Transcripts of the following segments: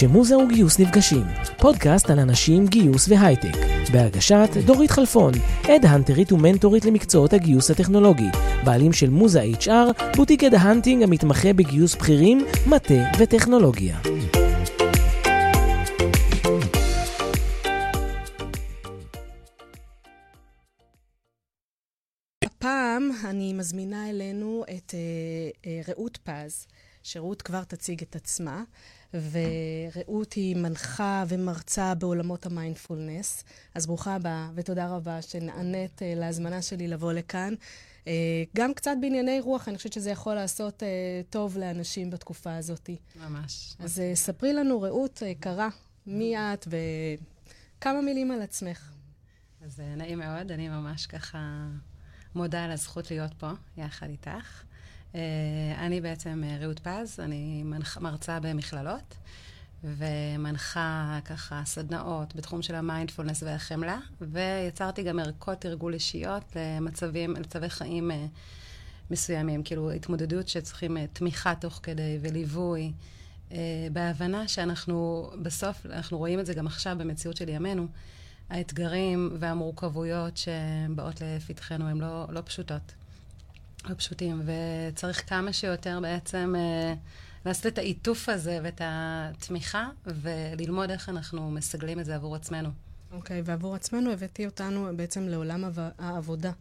כשמוזה וגיוס נפגשים, פודקאסט על אנשים, גיוס והייטק, בהגשת דורית חלפון, head hunterית ומנטורית למקצועות הגיוס הטכנולוגי, בעלים של מוזה HR, בוטיק head hunting המתמחה בגיוס בכירים, מטה וטכנולוגיה. הפעם אני מזמינה אלינו את אה, אה, רעות פז, שרעות כבר תציג את עצמה, ורעות היא מנחה ומרצה בעולמות המיינדפולנס. אז ברוכה הבאה, ותודה רבה שנענית אה, להזמנה שלי לבוא לכאן. אה, גם קצת בענייני רוח, אני חושבת שזה יכול לעשות אה, טוב לאנשים בתקופה הזאת. ממש. אז ספרי לנו, רעות יקרה, מי את וכמה מילים על עצמך. אז נעים מאוד, אני ממש ככה מודה על הזכות להיות פה יחד איתך. אה, אני בעצם אה, רעות פז, אני מרצה במכללות, ומנחה ככה סדנאות בתחום של המיינדפולנס והחמלה, ויצרתי גם ערכות תרגול אישיות למצבים, למצבי חיים אה, מסוימים, כאילו התמודדות שצריכים תמיכה תוך כדי וליווי. בהבנה שאנחנו, בסוף, אנחנו רואים את זה גם עכשיו במציאות של ימינו, האתגרים והמורכבויות שבאות לפתחנו הן לא, לא פשוטות. לא פשוטים, וצריך כמה שיותר בעצם אה, לעשות את העיטוף הזה ואת התמיכה, וללמוד איך אנחנו מסגלים את זה עבור עצמנו. אוקיי, okay, ועבור עצמנו הבאתי אותנו בעצם לעולם העבודה.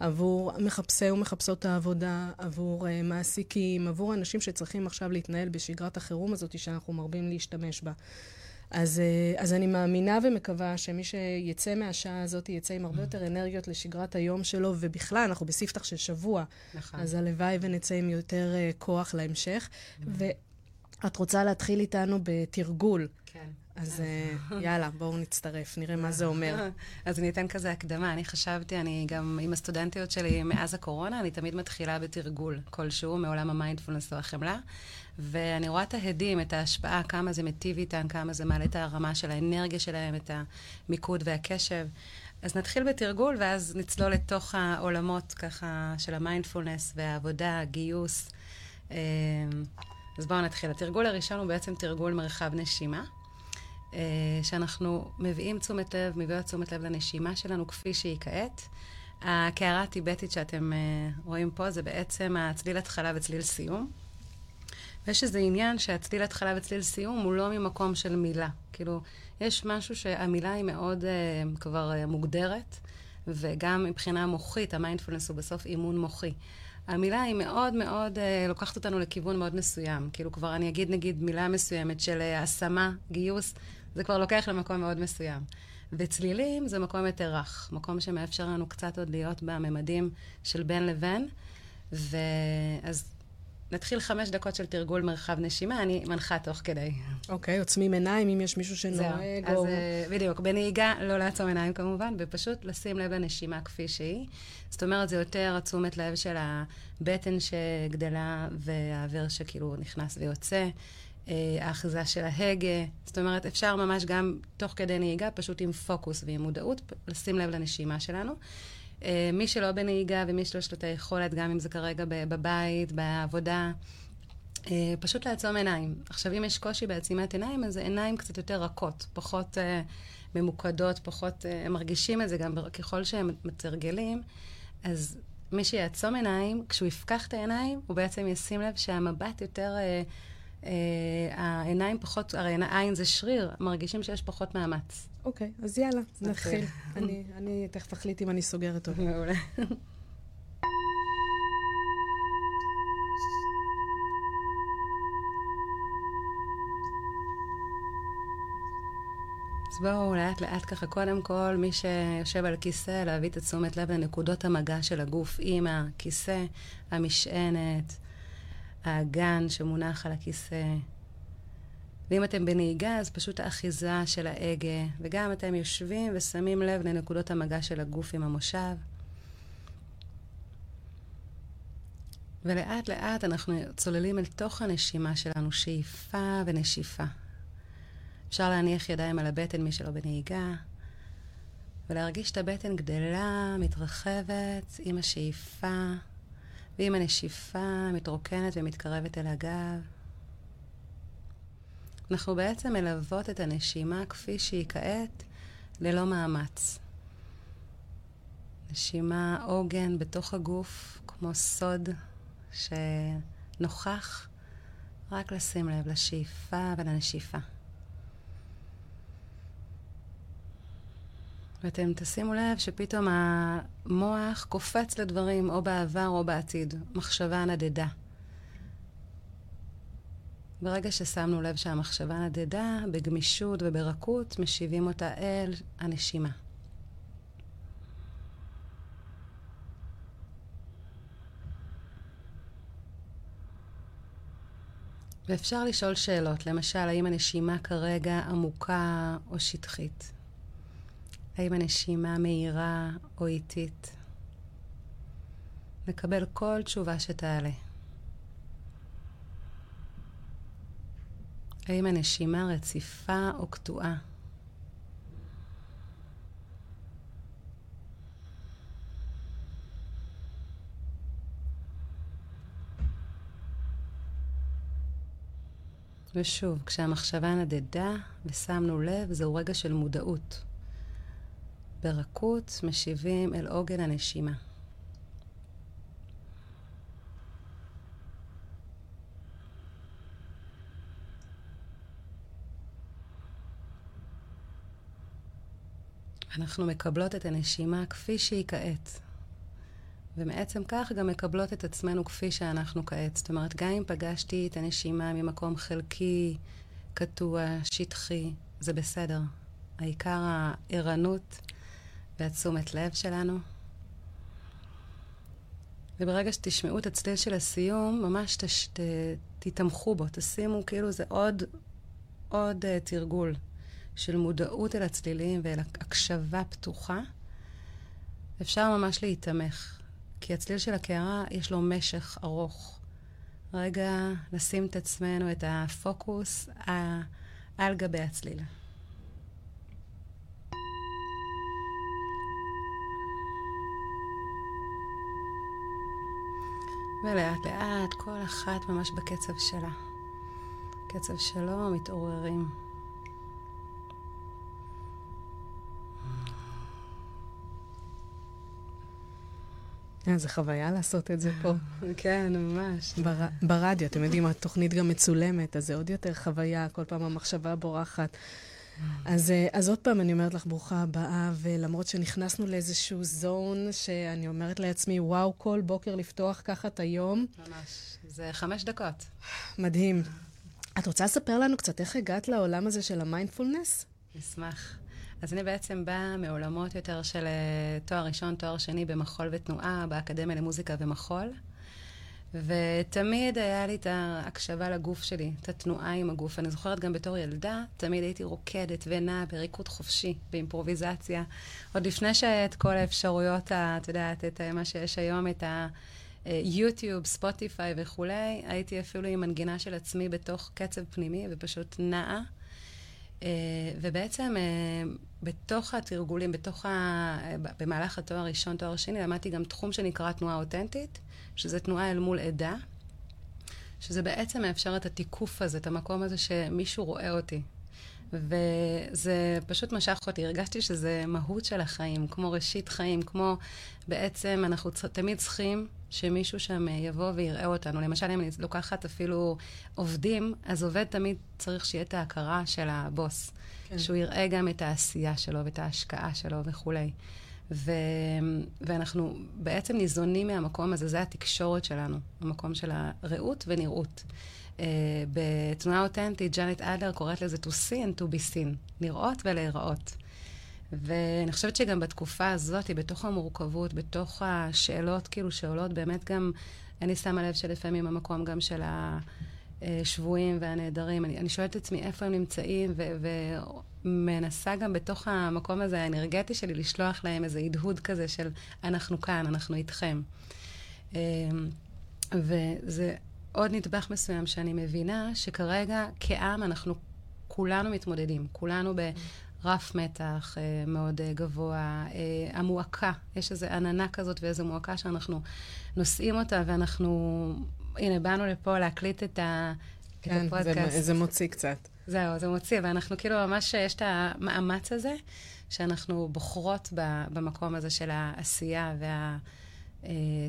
עבור מחפשי ומחפשות העבודה, עבור uh, מעסיקים, עבור אנשים שצריכים עכשיו להתנהל בשגרת החירום הזאת שאנחנו מרבים להשתמש בה. אז, אה, אז אני מאמינה ומקווה שמי שיצא מהשעה הזאת יצא עם הרבה יותר אנרגיות לשגרת היום שלו, ובכלל, אנחנו בספתח של שבוע. נכון. אז הלוואי ונצא עם יותר uh, כוח להמשך. ואת רוצה להתחיל איתנו בתרגול. כן. אז uh, יאללה, בואו נצטרף, נראה מה זה אומר. אז אני אתן כזה הקדמה. אני חשבתי, אני גם עם הסטודנטיות שלי מאז הקורונה, אני תמיד מתחילה בתרגול כלשהו מעולם המיינדפולנס או החמלה. ואני רואה את ההדים, את ההשפעה, כמה זה מיטיב איתן, כמה זה מעלה את הרמה של האנרגיה שלהם, את המיקוד והקשב. אז נתחיל בתרגול, ואז נצלול לתוך העולמות ככה של המיינדפולנס והעבודה, הגיוס. אה, אז בואו נתחיל. התרגול הראשון הוא בעצם תרגול מרחב נשימה. אה, שאנחנו מביאים תשומת לב, מביאות תשומת לב לנשימה שלנו כפי שהיא כעת. הקערה הטיבטית שאתם אה, רואים פה זה בעצם הצליל התחלה וצליל סיום. ויש איזה עניין שהצליל התחלה וצליל סיום הוא לא ממקום של מילה. כאילו, יש משהו שהמילה היא מאוד uh, כבר uh, מוגדרת, וגם מבחינה מוחית, המיינדפולנס הוא בסוף אימון מוחי. המילה היא מאוד מאוד, uh, לוקחת אותנו לכיוון מאוד מסוים. כאילו, כבר אני אגיד נגיד מילה מסוימת של uh, השמה, גיוס, זה כבר לוקח למקום מאוד מסוים. וצלילים זה מקום יותר רך, מקום שמאפשר לנו קצת עוד להיות בממדים של בין לבין. ואז נתחיל חמש דקות של תרגול מרחב נשימה, אני מנחה תוך כדי. אוקיי, okay, עוצמים עיניים אם יש מישהו שנוהג או... אז uh, בדיוק, בנהיגה לא לעצום עיניים כמובן, ופשוט לשים לב לנשימה כפי שהיא. זאת אומרת, זה יותר תשומת לב של הבטן שגדלה והאוויר שכאילו נכנס ויוצא. Uh, האחיזה של ההגה. זאת אומרת, אפשר ממש גם תוך כדי נהיגה, פשוט עם פוקוס ועם מודעות, לשים לב לנשימה שלנו. אה, מי שלא בנהיגה ומי שיש לו את היכולת, גם אם זה כרגע בבית, בעבודה, אה, פשוט לעצום עיניים. עכשיו, אם יש קושי בעצימת עיניים, אז עיניים קצת יותר רכות, פחות אה, ממוקדות, פחות, הם מרגישים את זה גם ככל שהם מתרגלים, אז מי שיעצום עיניים, כשהוא יפקח את העיניים, הוא בעצם ישים לב שהמבט יותר... Uh, העיניים פחות, הרי עין זה שריר, מרגישים שיש פחות מאמץ. אוקיי, אז יאללה, נתחיל. אני, אני תכף אחליט אם אני סוגרת אותו. מעולה. אז בואו לאט לאט ככה, קודם כל, מי שיושב על כיסא, להביא את התשומת לב לנקודות המגע של הגוף עם הכיסא, המשענת, האגן שמונח על הכיסא. ואם אתם בנהיגה, אז פשוט האחיזה של ההגה, וגם אתם יושבים ושמים לב לנקודות המגע של הגוף עם המושב. ולאט לאט אנחנו צוללים אל תוך הנשימה שלנו, שאיפה ונשיפה. אפשר להניח ידיים על הבטן, מי שלא בנהיגה, ולהרגיש את הבטן גדלה, מתרחבת עם השאיפה, ועם הנשיפה מתרוקנת ומתקרבת אל הגב. אנחנו בעצם מלוות את הנשימה כפי שהיא כעת, ללא מאמץ. נשימה עוגן בתוך הגוף, כמו סוד שנוכח, רק לשים לב לשאיפה ולנשיפה. ואתם תשימו לב שפתאום המוח קופץ לדברים או בעבר או בעתיד, מחשבה נדדה. ברגע ששמנו לב שהמחשבה נדדה, בגמישות וברכות, משיבים אותה אל הנשימה. ואפשר לשאול שאלות, למשל, האם הנשימה כרגע עמוקה או שטחית? האם הנשימה מהירה או איטית? נקבל כל תשובה שתעלה. האם הנשימה רציפה או קטועה? ושוב, כשהמחשבה נדדה ושמנו לב, זהו רגע של מודעות. ברכות משיבים אל עוגן הנשימה. אנחנו מקבלות את הנשימה כפי שהיא כעת. ומעצם כך גם מקבלות את עצמנו כפי שאנחנו כעת. זאת אומרת, גם אם פגשתי את הנשימה ממקום חלקי, קטוע, שטחי, זה בסדר. העיקר הערנות והתשומת לב שלנו. וברגע שתשמעו את הצליל של הסיום, ממש תש, ת, תתמכו בו, תשימו כאילו זה עוד, עוד uh, תרגול של מודעות אל הצלילים ואל הקשבה פתוחה. אפשר ממש להיתמך. כי הצליל של הקערה יש לו משך ארוך. רגע נשים את עצמנו, את הפוקוס על גבי הצליל. ולאט לאט, כל אחת ממש בקצב שלה. קצב שלו, מתעוררים. איזה חוויה לעשות את זה פה. כן, ממש. בר, ברדיו, אתם יודעים, התוכנית גם מצולמת, אז זה עוד יותר חוויה, כל פעם המחשבה בורחת. אז, אה, אז עוד פעם, אני אומרת לך, ברוכה הבאה, ולמרות שנכנסנו לאיזשהו זון, שאני אומרת לעצמי, וואו, כל בוקר לפתוח ככה את היום. ממש. זה חמש דקות. מדהים. את רוצה לספר לנו קצת איך הגעת לעולם הזה של המיינדפולנס? נשמח. אז אני בעצם באה מעולמות יותר של אה, תואר ראשון, תואר שני במחול ותנועה, באקדמיה למוזיקה ומחול. ותמיד היה לי את ההקשבה לגוף שלי, את התנועה עם הגוף. אני זוכרת גם בתור ילדה, תמיד הייתי רוקדת ונעה בריקוד חופשי, באימפרוביזציה. עוד לפני שאת כל האפשרויות, את יודעת, את מה שיש היום, את היוטיוב, ספוטיפיי וכולי, הייתי אפילו עם מנגינה של עצמי בתוך קצב פנימי, ופשוט נעה. Uh, ובעצם בתוך התרגולים, בתוך ה... במהלך התואר הראשון, תואר שני, למדתי גם תחום שנקרא תנועה אותנטית, שזה תנועה אל מול עדה, שזה בעצם מאפשר את התיקוף הזה, את המקום הזה שמישהו רואה אותי. וזה פשוט משך אותי, הרגשתי שזה מהות של החיים, כמו ראשית חיים, כמו בעצם אנחנו צ... תמיד צריכים שמישהו שם יבוא ויראה אותנו. למשל, אם אני לוקחת אפילו עובדים, אז עובד תמיד צריך שיהיה את ההכרה של הבוס. כן. שהוא יראה גם את העשייה שלו ואת ההשקעה שלו וכולי. ו... ואנחנו בעצם ניזונים מהמקום הזה, זה התקשורת שלנו, המקום של הרעות ונראות. Uh, בתנועה אותנטית, ג'אנט אדלר קוראת לזה to see and to be seen, לראות ולהיראות. ואני חושבת שגם בתקופה הזאת, בתוך המורכבות, בתוך השאלות כאילו שעולות, באמת גם, אני שמה לב שלפעמים המקום גם של השבויים והנעדרים, אני, אני שואלת את עצמי איפה הם נמצאים, ו, ומנסה גם בתוך המקום הזה האנרגטי שלי לשלוח להם איזה הדהוד כזה של אנחנו כאן, אנחנו איתכם. אמ, וזה עוד נדבך מסוים שאני מבינה שכרגע כעם אנחנו כולנו מתמודדים, כולנו רף מתח אה, מאוד אה, גבוה, אה, המועקה, יש איזו עננה כזאת ואיזו מועקה שאנחנו נושאים אותה, ואנחנו, הנה, באנו לפה להקליט את, ה, כן, את הפודקאסט. כן, זה, זה מוציא קצת. זהו, זה מוציא, ואנחנו כאילו ממש, יש את המאמץ הזה, שאנחנו בוחרות במקום הזה של העשייה וה...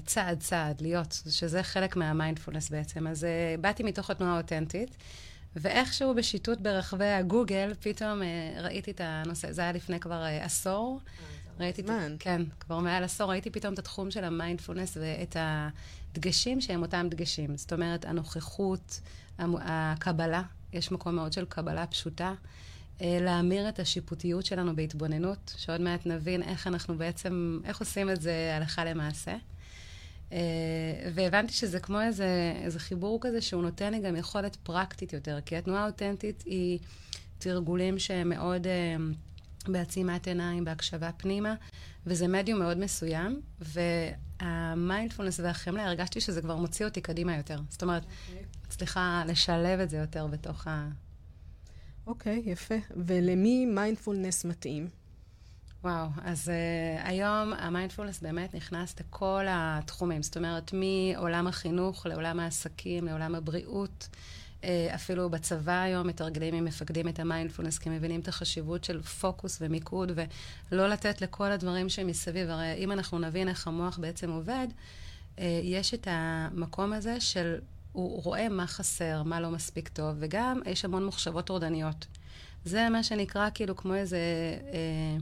צעד צעד, להיות, שזה חלק מהמיינדפולנס בעצם. אז uh, באתי מתוך התנועה האותנטית, ואיכשהו בשיטוט ברחבי הגוגל, פתאום uh, ראיתי את הנושא, זה היה לפני כבר עשור. ראיתי זמן. כן, כבר מעל עשור ראיתי פתאום את התחום של המיינדפולנס ואת הדגשים שהם אותם דגשים. זאת אומרת, הנוכחות, הקבלה, יש מקום מאוד של קבלה פשוטה. להמיר את השיפוטיות שלנו בהתבוננות, שעוד מעט נבין איך אנחנו בעצם, איך עושים את זה הלכה למעשה. והבנתי שזה כמו איזה, איזה חיבור כזה שהוא נותן לי גם יכולת פרקטית יותר, כי התנועה האותנטית היא תרגולים שהם מאוד בעצימת עיניים, בהקשבה פנימה, וזה מדיום מאוד מסוים, והמיינדפולנס והחמלה, הרגשתי שזה כבר מוציא אותי קדימה יותר. זאת אומרת, okay. אוקיי. מצליחה לשלב את זה יותר בתוך ה... אוקיי, okay, יפה. ולמי מיינדפולנס מתאים? וואו, אז uh, היום המיינדפולנס באמת נכנס לכל התחומים. זאת אומרת, מעולם החינוך לעולם העסקים, לעולם הבריאות. Uh, אפילו בצבא היום מתרגלים עם מפקדים את המיינדפולנס, כי מבינים את החשיבות של פוקוס ומיקוד, ולא לתת לכל הדברים שמסביב. הרי אם אנחנו נבין איך המוח בעצם עובד, uh, יש את המקום הזה של הוא רואה מה חסר, מה לא מספיק טוב, וגם יש המון מחשבות טורדניות. זה מה שנקרא כאילו כמו איזה אה,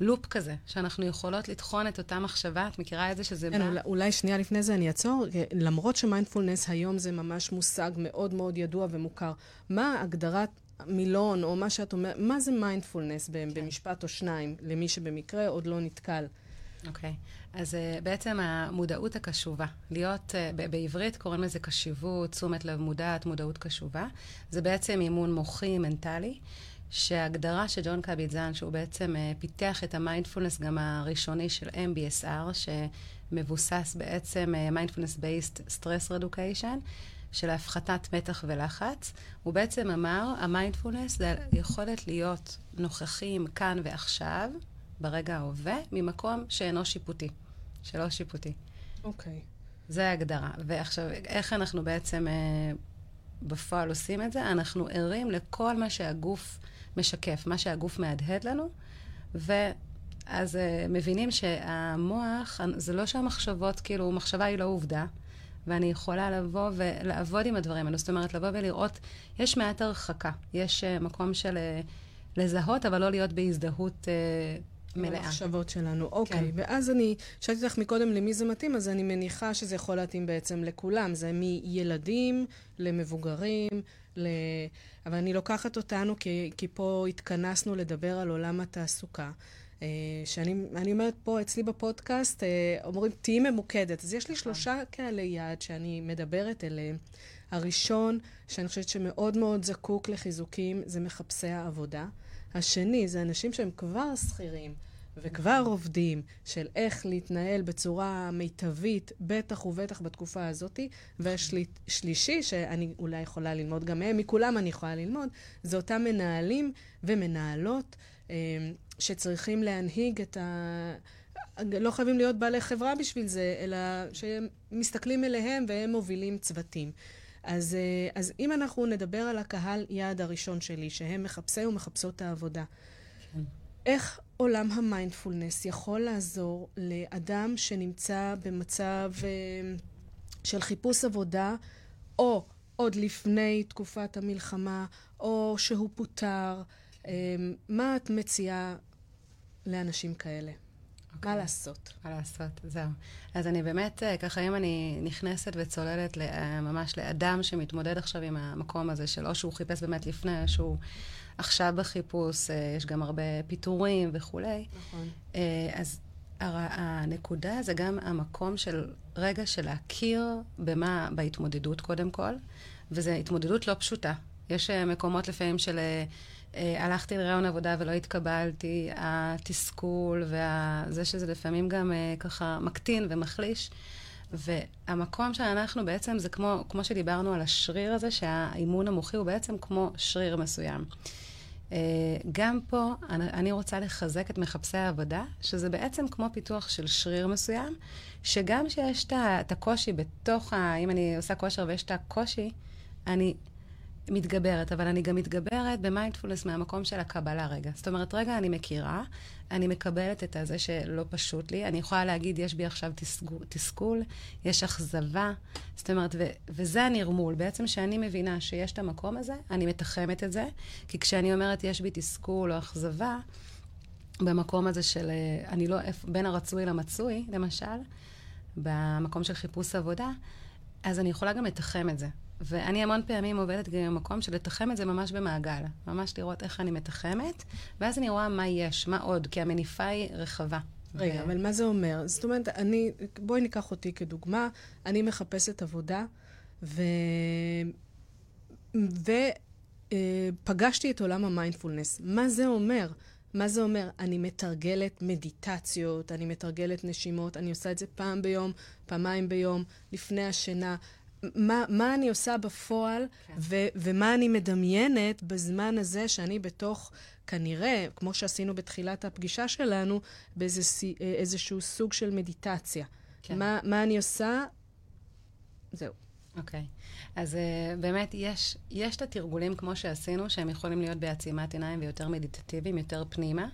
לופ כזה, שאנחנו יכולות לטחון את אותה מחשבה. את מכירה את זה שזה כן, בא? אולי שנייה לפני זה אני אעצור. למרות שמיינדפולנס היום זה ממש מושג מאוד מאוד ידוע ומוכר, מה הגדרת מילון, או מה שאת אומרת, מה זה מיינדפולנס כן. במשפט או שניים, למי שבמקרה עוד לא נתקל? אוקיי. Okay. אז uh, בעצם המודעות הקשובה, להיות, uh, בעברית קוראים לזה קשיבות, תשומת לב מודעת, מודעות קשובה. זה בעצם אימון מוחי, מנטלי, שההגדרה של ג'ון קבט-זין, שהוא בעצם uh, פיתח את המיינדפולנס גם הראשוני של MBSR, שמבוסס בעצם mindfulness based stress reduction, של הפחתת מתח ולחץ, הוא בעצם אמר, המיינדפולנס זה היכולת להיות נוכחים כאן ועכשיו, ברגע ההווה, ממקום שאינו שיפוטי, שלא שיפוטי. אוקיי. Okay. זה ההגדרה. ועכשיו, איך אנחנו בעצם אה, בפועל עושים את זה? אנחנו ערים לכל מה שהגוף משקף, מה שהגוף מהדהד לנו, ואז אה, מבינים שהמוח, זה לא שהמחשבות, כאילו, מחשבה היא לא עובדה. ואני יכולה לבוא ולעבוד עם הדברים האלו. זאת אומרת, לבוא ולראות, יש מעט הרחקה, יש uh, מקום של uh, לזהות, אבל לא להיות בהזדהות uh, מלאה. המחשבות שלנו. אוקיי, כן. ואז אני, שאלתי אותך מקודם למי זה מתאים, אז אני מניחה שזה יכול להתאים בעצם לכולם. זה מילדים למבוגרים, ל... אבל אני לוקחת אותנו, כי, כי פה התכנסנו לדבר על עולם התעסוקה. Uh, שאני אומרת פה אצלי בפודקאסט, uh, אומרים, תהיי ממוקדת. אז יש לי נכון. שלושה קהלי יעד שאני מדברת אליהם. הראשון, שאני חושבת שמאוד מאוד זקוק לחיזוקים, זה מחפשי העבודה. השני זה אנשים שהם כבר שכירים וכבר עובדים, של איך להתנהל בצורה מיטבית, בטח ובטח בתקופה הזאת. והשלישי, שאני אולי יכולה ללמוד גם מהם, מכולם אני יכולה ללמוד, זה אותם מנהלים ומנהלות אה, שצריכים להנהיג את ה... לא חייבים להיות בעלי חברה בשביל זה, אלא שהם מסתכלים אליהם והם מובילים צוותים. אז, אה, אז אם אנחנו נדבר על הקהל יעד הראשון שלי, שהם מחפשי ומחפשות העבודה, כן. איך עולם המיינדפולנס יכול לעזור לאדם שנמצא במצב אה, של חיפוש עבודה, או עוד לפני תקופת המלחמה, או שהוא פוטר? אה, מה את מציעה לאנשים כאלה? Okay. מה אוקיי. לעשות? מה לעשות, זהו. אז אני באמת, אה, ככה, אם אני נכנסת וצוללת ממש לאדם שמתמודד עכשיו עם המקום הזה של או שהוא חיפש באמת לפני, שהוא עכשיו בחיפוש, אה, יש גם הרבה פיטורים וכולי. נכון. אז הנקודה זה גם המקום של רגע של להכיר במה, בהתמודדות קודם כל, וזו התמודדות לא פשוטה. יש מקומות לפעמים של... אה, הלכתי לרעיון עבודה ולא התקבלתי, התסכול וזה שזה לפעמים גם אה, ככה מקטין ומחליש. והמקום שאנחנו בעצם זה כמו, כמו שדיברנו על השריר הזה, שהאימון המוחי הוא בעצם כמו שריר מסוים. אה, גם פה אני, רוצה לחזק את מחפשי העבודה, שזה בעצם כמו פיתוח של שריר מסוים, שגם שיש את הקושי בתוך ה... אם אני עושה כושר ויש את הקושי, אני מתגברת, אבל אני גם מתגברת במיינדפולנס מהמקום של הקבלה רגע. זאת אומרת, רגע, אני מכירה, אני מקבלת את הזה שלא פשוט לי. אני יכולה להגיד, יש בי עכשיו תסגול, תסכול, יש אכזבה. זאת אומרת, ו- וזה הנרמול. בעצם שאני מבינה שיש את המקום הזה, אני מתחמת את זה, כי כשאני אומרת, יש בי תסכול או אכזבה, במקום הזה של, אה, אני לא, בין הרצוי למצוי, למשל, במקום של חיפוש עבודה, אז אני יכולה גם לתחם את זה. ואני המון פעמים עובדת גם במקום של לתחם את זה ממש במעגל. ממש לראות איך אני מתחמת, ואז אני רואה מה יש, מה עוד, כי המניפה היא רחבה. רגע, ו... אבל מה זה אומר? זאת אומרת, אני, בואי ניקח אותי כדוגמה, אני מחפשת עבודה, ו... ופגשתי אה, את עולם המיינדפולנס. מה זה אומר? מה זה אומר? אני מתרגלת מדיטציות, אני מתרגלת נשימות, אני עושה את זה פעם ביום, פעמיים ביום, לפני השינה. מה, מה אני עושה בפועל, כן. ו, ומה אני מדמיינת בזמן הזה שאני בתוך, כנראה, כמו שעשינו בתחילת הפגישה שלנו, באיזשהו סוג של מדיטציה. כן. מה, מה אני עושה? זהו. אוקיי. Okay. אז uh, באמת, יש, יש את התרגולים כמו שעשינו, שהם יכולים להיות בעצימת עיניים ויותר מדיטטיביים, יותר פנימה,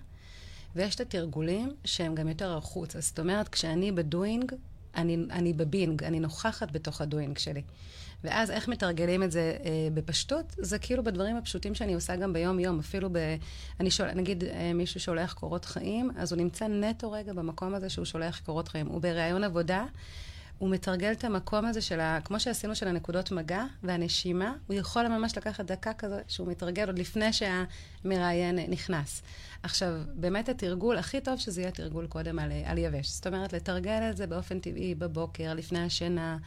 ויש את התרגולים שהם גם יותר החוצה. זאת אומרת, כשאני בדואינג, אני, אני בבינג, אני נוכחת בתוך הדואינג שלי. ואז איך מתרגלים את זה אה, בפשטות? זה כאילו בדברים הפשוטים שאני עושה גם ביום-יום. אפילו ב... אני שואל, נגיד אה, מישהו שולח קורות חיים, אז הוא נמצא נטו רגע במקום הזה שהוא שולח קורות חיים. הוא בראיון עבודה, הוא מתרגל את המקום הזה של ה... כמו שעשינו של הנקודות מגע והנשימה, הוא יכול ממש לקחת דקה כזו שהוא מתרגל עוד לפני שהמראיין נכנס. עכשיו, באמת התרגול, הכי טוב שזה יהיה תרגול קודם על, על יבש. זאת אומרת, לתרגל את זה באופן טבעי בבוקר, לפני השינה.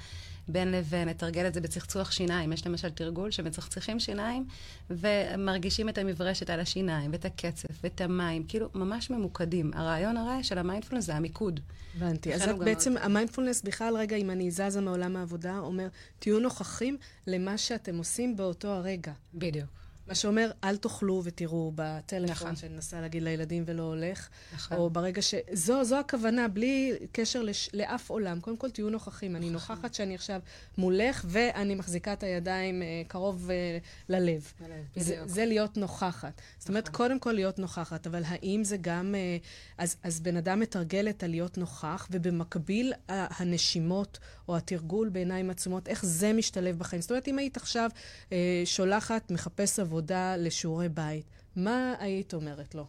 בין לבין, לתרגל את זה בצחצוח שיניים. יש למשל תרגול שמצחצחים שיניים ומרגישים את המברשת על השיניים, ואת הקצף, ואת המים, כאילו ממש ממוקדים. הרעיון הרי של המיינדפולנס זה המיקוד. הבנתי. אז בעצם גם... המיינדפולנס בכלל, רגע, אם אני זזה מעולם העבודה, אומר, תהיו נוכחים למה שאתם עושים באותו הרגע. בדיוק. מה שאומר, אל תאכלו ותראו בטלפון, נכון. שאני מנסה להגיד לילדים ולא הולך. נכון. או ברגע ש... זו, זו הכוונה, בלי קשר לש... לאף עולם. קודם כל, תהיו נוכחים. אני נכון. נוכחת שאני עכשיו מולך, ואני מחזיקה את הידיים אה, קרוב אה, ללב. ללב, זה, זה להיות נוכחת. נכון. זאת אומרת, נכון. קודם כל להיות נוכחת, אבל האם זה גם... אה, אז, אז בן אדם מתרגל את הלהיות נוכח, ובמקביל הנשימות או התרגול בעיניים עצומות, איך זה משתלב בחיים. זאת אומרת, אם היית עכשיו אה, שולחת, מחפש עבודה לשיעורי בית, מה היית אומרת לו?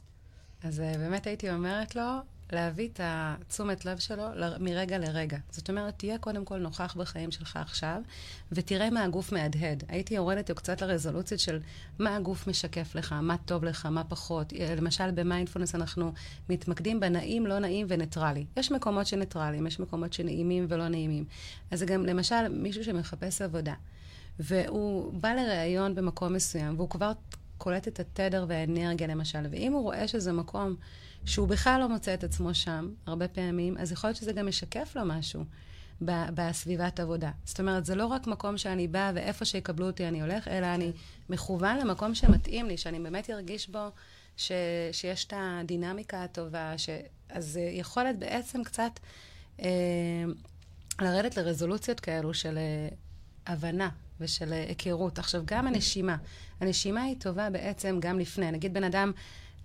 אז אה, באמת הייתי אומרת לו, להביא את התשומת לב שלו מרגע לרגע. זאת אומרת, תהיה קודם כל נוכח בחיים שלך עכשיו, ותראה מה הגוף מהדהד. הייתי יורדת לו קצת לרזולוציות של מה הגוף משקף לך, מה טוב לך, מה פחות. אה, למשל, במיינדפולנס אנחנו מתמקדים בנעים, לא נעים וניטרלי. יש מקומות שניטרליים, יש מקומות שנעימים ולא נעימים. אז זה גם, למשל, מישהו שמחפש עבודה, והוא בא לראיון במקום מסוים, והוא כבר קולט את התדר והאנרגיה, למשל, ואם הוא רואה שזה מקום... שהוא בכלל לא מוצא את עצמו שם, הרבה פעמים, אז יכול להיות שזה גם משקף לו משהו בסביבת עבודה. זאת אומרת, זה לא רק מקום שאני באה ואיפה שיקבלו אותי אני הולך, אלא אני מכוון למקום שמתאים לי, שאני באמת ארגיש בו ש, שיש את הדינמיקה הטובה, ש, אז יכול להיות בעצם קצת אה, לרדת לרזולוציות כאלו של אה, הבנה ושל אה, היכרות. עכשיו, גם הנשימה. הנשימה היא טובה בעצם גם לפני. נגיד בן אדם...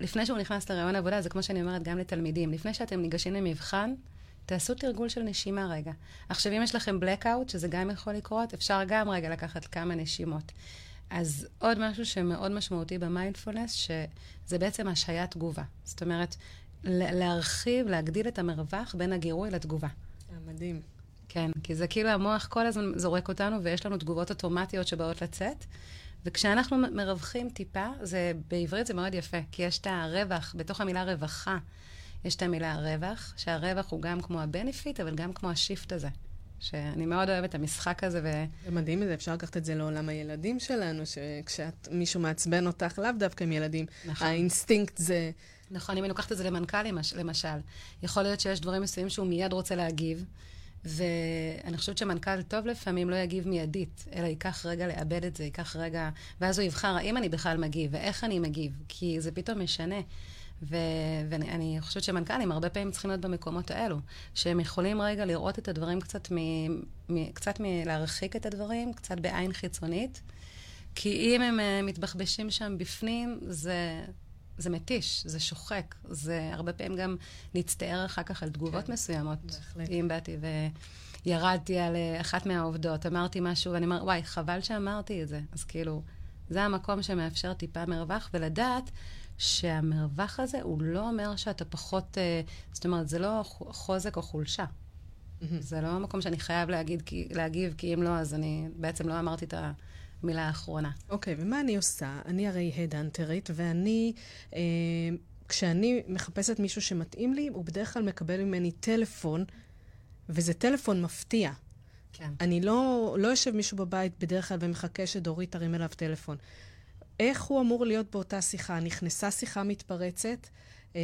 לפני שהוא נכנס לרעיון עבודה, זה כמו שאני אומרת גם לתלמידים, לפני שאתם ניגשים למבחן, תעשו תרגול של נשימה רגע. עכשיו, אם יש לכם blackout, שזה גם יכול לקרות, אפשר גם רגע לקחת כמה נשימות. אז עוד משהו שמאוד משמעותי במיינדפולנס, שזה בעצם השהיית תגובה. זאת אומרת, להרחיב, להגדיל את המרווח בין הגירוי לתגובה. מדהים. כן, כי זה כאילו המוח כל הזמן זורק אותנו, ויש לנו תגובות אוטומטיות שבאות לצאת. וכשאנחנו מרווחים טיפה, זה, בעברית זה מאוד יפה, כי יש את הרווח, בתוך המילה רווחה, יש את המילה רווח, שהרווח הוא גם כמו ה-benefit, אבל גם כמו השיפט הזה. שאני מאוד אוהבת את המשחק הזה. ו... זה מדהים, זה אפשר לקחת את זה לעולם הילדים שלנו, שכשמישהו מעצבן אותך, לאו דווקא עם ילדים, נכון. האינסטינקט זה... נכון, אם אני לוקחת את זה למנכ"לים, למשל, יכול להיות שיש דברים מסוימים שהוא מיד רוצה להגיב, ואני חושבת שמנכ"ל טוב לפעמים לא יגיב מיידית, אלא ייקח רגע לעבד את זה, ייקח רגע, ואז הוא יבחר האם אני בכלל מגיב ואיך אני מגיב, כי זה פתאום משנה. ו- ואני חושבת שמנכ"לים הרבה פעמים צריכים להיות במקומות האלו, שהם יכולים רגע לראות את הדברים קצת מ... מ- קצת מלהרחיק את הדברים, קצת בעין חיצונית, כי אם הם uh, מתבחבשים שם בפנים, זה, זה מתיש, זה שוחק. זה הרבה פעמים גם נצטער אחר כך על תגובות כן, מסוימות. בהחלט. אם באתי וירדתי על uh, אחת מהעובדות, אמרתי משהו, ואני אומרת, וואי, חבל שאמרתי את זה. אז כאילו, זה המקום שמאפשר טיפה מרווח, ולדעת שהמרווח הזה הוא לא אומר שאתה פחות, uh, זאת אומרת, זה לא חוזק או חולשה. Mm-hmm. זה לא המקום שאני חייב להגיד, כי, להגיב, כי אם לא, אז אני בעצם לא אמרתי את המילה האחרונה. אוקיי, okay, ומה אני עושה? אני הרי הדאנטרית, ואני, אה, כשאני מחפשת מישהו שמתאים לי, הוא בדרך כלל מקבל ממני טלפון, וזה טלפון מפתיע. כן. אני לא, לא יושב מישהו בבית בדרך כלל ומחכה שדורית תרים אליו טלפון. איך הוא אמור להיות באותה שיחה? נכנסה שיחה מתפרצת, אה,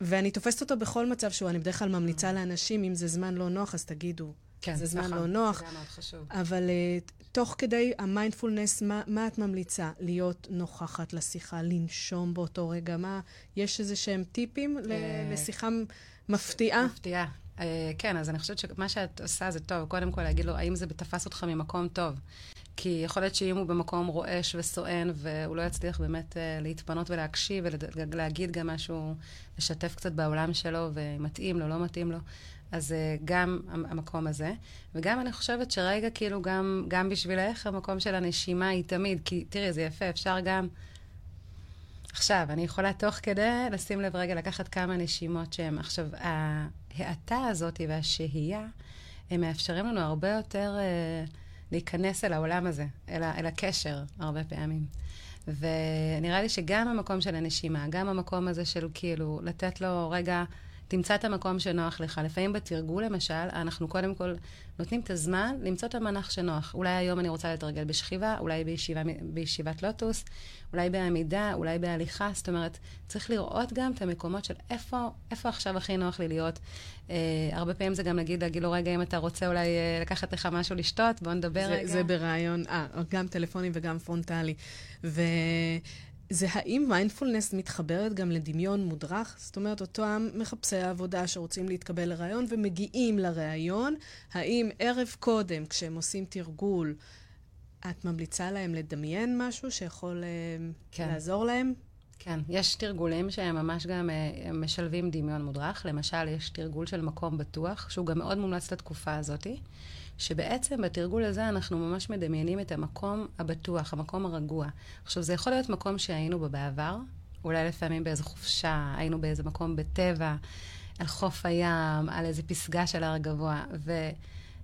ואני תופסת אותו בכל מצב שהוא. אני בדרך כלל ממליצה לאנשים, אם זה זמן לא נוח, אז תגידו. כן, זה זמן נכון, לא נוח. זה מאוד חשוב. אבל uh, תוך כדי המיינדפולנס, מה, מה את ממליצה? להיות נוכחת לשיחה, לנשום באותו רגע? מה, יש איזה שהם טיפים uh, לשיחה מפתיעה? מפתיעה. Uh, כן, אז אני חושבת שמה שאת עושה זה טוב. קודם כל להגיד לו, האם זה תפס אותך ממקום טוב? כי יכול להיות שאם הוא במקום רועש וסואן, והוא לא יצליח באמת uh, להתפנות ולהקשיב ולהגיד גם משהו, לשתף קצת בעולם שלו, ומתאים לו, לא מתאים לו, אז uh, גם המקום הזה. וגם אני חושבת שרגע, כאילו, גם, גם בשבילך, המקום של הנשימה היא תמיד, כי תראי, זה יפה, אפשר גם... עכשיו, אני יכולה תוך כדי לשים לב רגע, לקחת כמה נשימות שהן... עכשיו, ההאטה הזאת והשהייה, הם מאפשרים לנו הרבה יותר... Uh, להיכנס אל העולם הזה, אל, אל הקשר, הרבה פעמים. ונראה לי שגם המקום של הנשימה, גם המקום הזה של כאילו לתת לו רגע תמצא את המקום שנוח לך. לפעמים בתרגול, למשל, אנחנו קודם כל נותנים את הזמן למצוא את המנח שנוח. אולי היום אני רוצה לתרגל בשכיבה, אולי בישיבה, בישיבת לוטוס, אולי בעמידה, אולי בהליכה. זאת אומרת, צריך לראות גם את המקומות של איפה, איפה עכשיו הכי נוח לי להיות. אה, הרבה פעמים זה גם נגיד, להגיד לו, רגע, אם אתה רוצה אולי אה, לקחת לך משהו לשתות, בוא נדבר זה, רגע. זה ברעיון, אה, גם טלפוני וגם פרונטלי. ו... זה האם מיינדפולנס מתחברת גם לדמיון מודרך? זאת אומרת, אותם מחפשי העבודה שרוצים להתקבל לראיון ומגיעים לראיון, האם ערב קודם, כשהם עושים תרגול, את ממליצה להם לדמיין משהו שיכול אה, כן. לעזור להם? כן, יש תרגולים שהם ממש גם אה, משלבים דמיון מודרך. למשל, יש תרגול של מקום בטוח, שהוא גם מאוד מומלץ לתקופה הזאתי. שבעצם בתרגול הזה אנחנו ממש מדמיינים את המקום הבטוח, המקום הרגוע. עכשיו, זה יכול להיות מקום שהיינו בו בעבר, אולי לפעמים באיזו חופשה, היינו באיזה מקום בטבע, על חוף הים, על איזה פסגה של הר גבוה,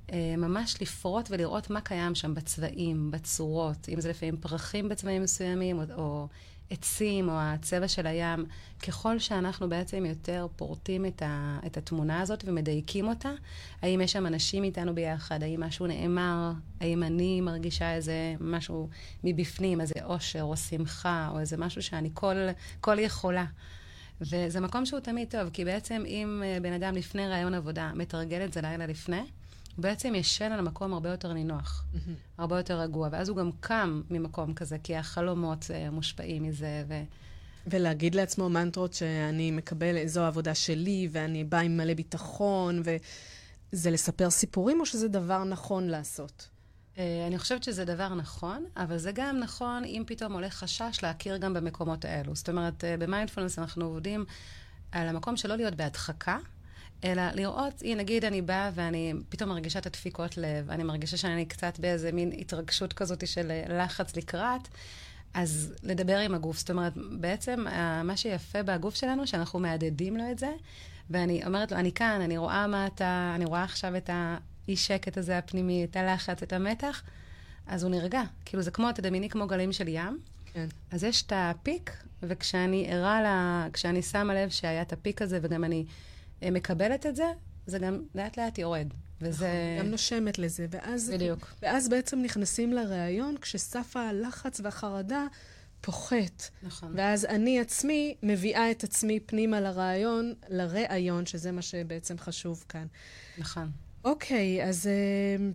וממש לפרוט ולראות מה קיים שם בצבעים, בצורות, אם זה לפעמים פרחים בצבעים מסוימים, או, או עצים או הצבע של הים, ככל שאנחנו בעצם יותר פורטים את, ה, את התמונה הזאת ומדייקים אותה, האם יש שם אנשים איתנו ביחד, האם משהו נאמר, האם אני מרגישה איזה משהו מבפנים, איזה אושר או שמחה, או איזה משהו שאני כל, כל יכולה. וזה מקום שהוא תמיד טוב, כי בעצם אם אה, בן אדם לפני ראיון עבודה מתרגל את זה לילה לפני, הוא בעצם ישן על המקום הרבה יותר נינוח, mm-hmm. הרבה יותר רגוע, ואז הוא גם קם ממקום כזה, כי החלומות uh, מושפעים מזה. ו... ולהגיד לעצמו מנטרות שאני מקבל, זו העבודה שלי, ואני באה עם מלא ביטחון, וזה לספר סיפורים, או שזה דבר נכון לעשות? Uh, אני חושבת שזה דבר נכון, אבל זה גם נכון אם פתאום עולה חשש להכיר גם במקומות האלו. זאת אומרת, uh, במיינדפולנס אנחנו עובדים על המקום שלא להיות בהדחקה, אלא לראות, הנה, נגיד אני באה ואני פתאום מרגישה את הדפיקות לב, אני מרגישה שאני קצת באיזה מין התרגשות כזאת של לחץ לקראת, אז לדבר עם הגוף. זאת אומרת, בעצם מה שיפה בגוף שלנו, שאנחנו מהדהדים לו את זה, ואני אומרת לו, אני כאן, אני רואה מה אתה, אני רואה עכשיו את האי שקט הזה הפנימי, את הלחץ, את המתח, אז הוא נרגע. כאילו, זה כמו, תדמייני כמו גלים של ים. כן. אז יש את הפיק, וכשאני ערה לה, כשאני שמה לב שהיה את הפיק הזה, וגם אני... אה, מקבלת את זה, זה גם לאט לאט יורד. וזה... נכון, גם נושמת לזה. ואז, בדיוק. ואז בעצם נכנסים לראיון כשסף הלחץ והחרדה פוחת. נכון. ואז אני עצמי מביאה את עצמי פנימה לראיון, לראיון, שזה מה שבעצם חשוב כאן. נכון. אוקיי, אז... אה,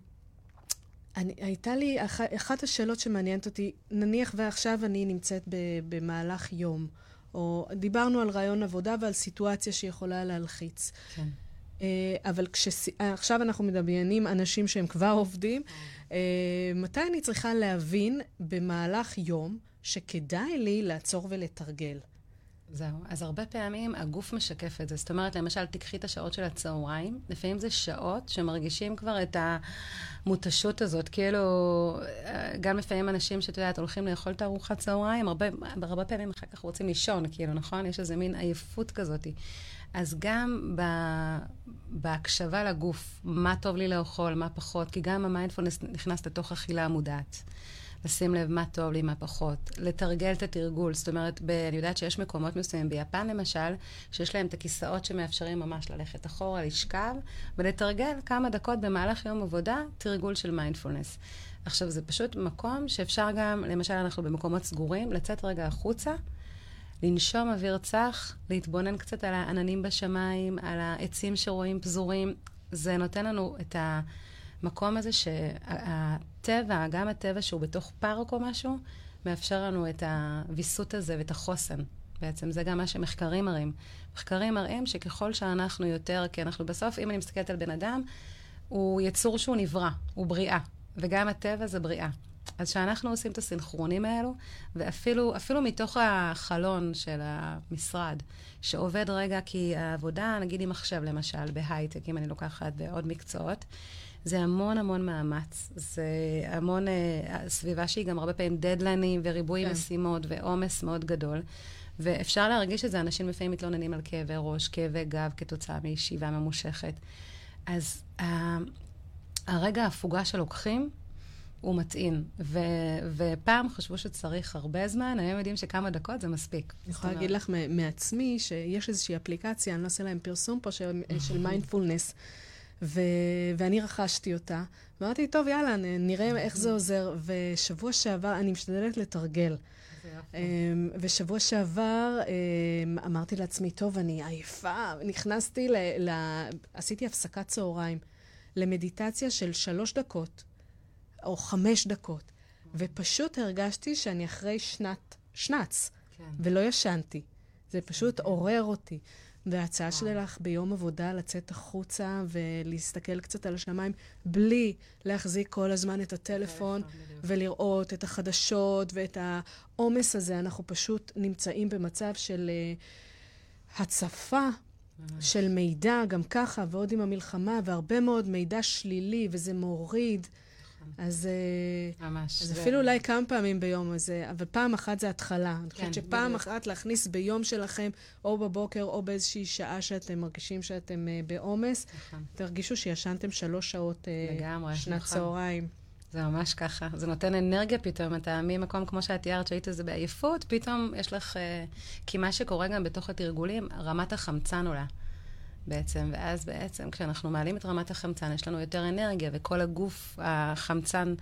אני, הייתה לי, אח, אחת השאלות שמעניינת אותי, נניח ועכשיו אני נמצאת ב, במהלך יום, או דיברנו על רעיון עבודה ועל סיטואציה שיכולה להלחיץ. כן. אבל עכשיו אנחנו מדמיינים אנשים שהם כבר עובדים, מתי אני צריכה להבין במהלך יום שכדאי לי לעצור ולתרגל? זהו. אז הרבה פעמים הגוף משקף את זה. זאת אומרת, למשל, תיקחי את השעות של הצהריים, לפעמים זה שעות שמרגישים כבר את המותשות הזאת. כאילו, גם לפעמים אנשים שאת יודעת, הולכים לאכול את הארוחת צהריים, הרבה, הרבה פעמים אחר כך רוצים לישון, כאילו, נכון? יש איזה מין עייפות כזאת. אז גם ב, בהקשבה לגוף, מה טוב לי לאכול, מה פחות, כי גם המיינדפולנס נכנס לתוך אכילה המודעת. לשים לב מה טוב לי, מה פחות. לתרגל את התרגול. זאת אומרת, ב, אני יודעת שיש מקומות מסוימים, ביפן למשל, שיש להם את הכיסאות שמאפשרים ממש ללכת אחורה, לשכב, ולתרגל כמה דקות במהלך יום עבודה, תרגול של מיינדפולנס. עכשיו, זה פשוט מקום שאפשר גם, למשל, אנחנו במקומות סגורים, לצאת רגע החוצה. לנשום אוויר צח, להתבונן קצת על העננים בשמיים, על העצים שרואים פזורים. זה נותן לנו את ה... המקום הזה שהטבע, גם הטבע שהוא בתוך פארק או משהו, מאפשר לנו את הוויסות הזה ואת החוסן. בעצם זה גם מה שמחקרים מראים. מחקרים מראים שככל שאנחנו יותר, כי אנחנו בסוף, אם אני מסתכלת על בן אדם, הוא יצור שהוא נברא, הוא בריאה, וגם הטבע זה בריאה. אז כשאנחנו עושים את הסינכרונים האלו, ואפילו מתוך החלון של המשרד, שעובד רגע כי העבודה, נגיד עם מחשב למשל, בהייטק, אם אני לוקחת בעוד מקצועות, זה המון המון מאמץ. זה המון uh, סביבה שהיא גם הרבה פעמים דדליינים וריבוי כן. משימות ועומס מאוד גדול. ואפשר להרגיש את זה, אנשים לפעמים מתלוננים על כאבי ראש, כאבי גב כתוצאה מישיבה ממושכת. אז uh, הרגע ההפוגה שלוקחים, הוא מטעין. ו- ופעם חשבו שצריך הרבה זמן, היום יודעים שכמה דקות זה מספיק. אני יכולה להגיד לך מעצמי שיש איזושהי אפליקציה, אני לא אעשה להם פרסום פה, של מיינדפולנס. ו- ואני רכשתי אותה. ואמרתי, טוב, יאללה, נראה איך זה עוזר. ושבוע שעבר, אני משתדלת לתרגל. אמ, ושבוע שעבר אמ, אמרתי לעצמי, טוב, אני עייפה. נכנסתי, ל- ל- עשיתי הפסקת צהריים למדיטציה של שלוש דקות, או חמש דקות, ופשוט הרגשתי שאני אחרי שנת, שנץ, כן. ולא ישנתי. זה פשוט עורר אותי. וההצעה שלך ביום עבודה לצאת החוצה ולהסתכל קצת על השמיים, בלי להחזיק כל הזמן את הטלפון ולראות את החדשות ואת העומס הזה. אנחנו פשוט נמצאים במצב של uh, הצפה של מידע, גם ככה, ועוד עם המלחמה, והרבה מאוד מידע שלילי, וזה מוריד. אז, אה, ממש. אז אפילו אולי כמה פעמים ביום הזה, אבל פעם אחת זה התחלה. כן, אני חושבת שפעם בדיוק. אחת להכניס ביום שלכם, או בבוקר, או באיזושהי שעה שאתם מרגישים שאתם uh, בעומס, נכון. תרגישו שישנתם שלוש שעות uh, שנת נכון. צהריים. זה ממש ככה. זה נותן אנרגיה פתאום. אתה ממקום, כמו שאת תיארת, שהיית איזה בעייפות, פתאום יש לך... Uh, כי מה שקורה גם בתוך התרגולים, רמת החמצן עולה. בעצם, ואז בעצם כשאנחנו מעלים את רמת החמצן, יש לנו יותר אנרגיה, וכל הגוף, החמצן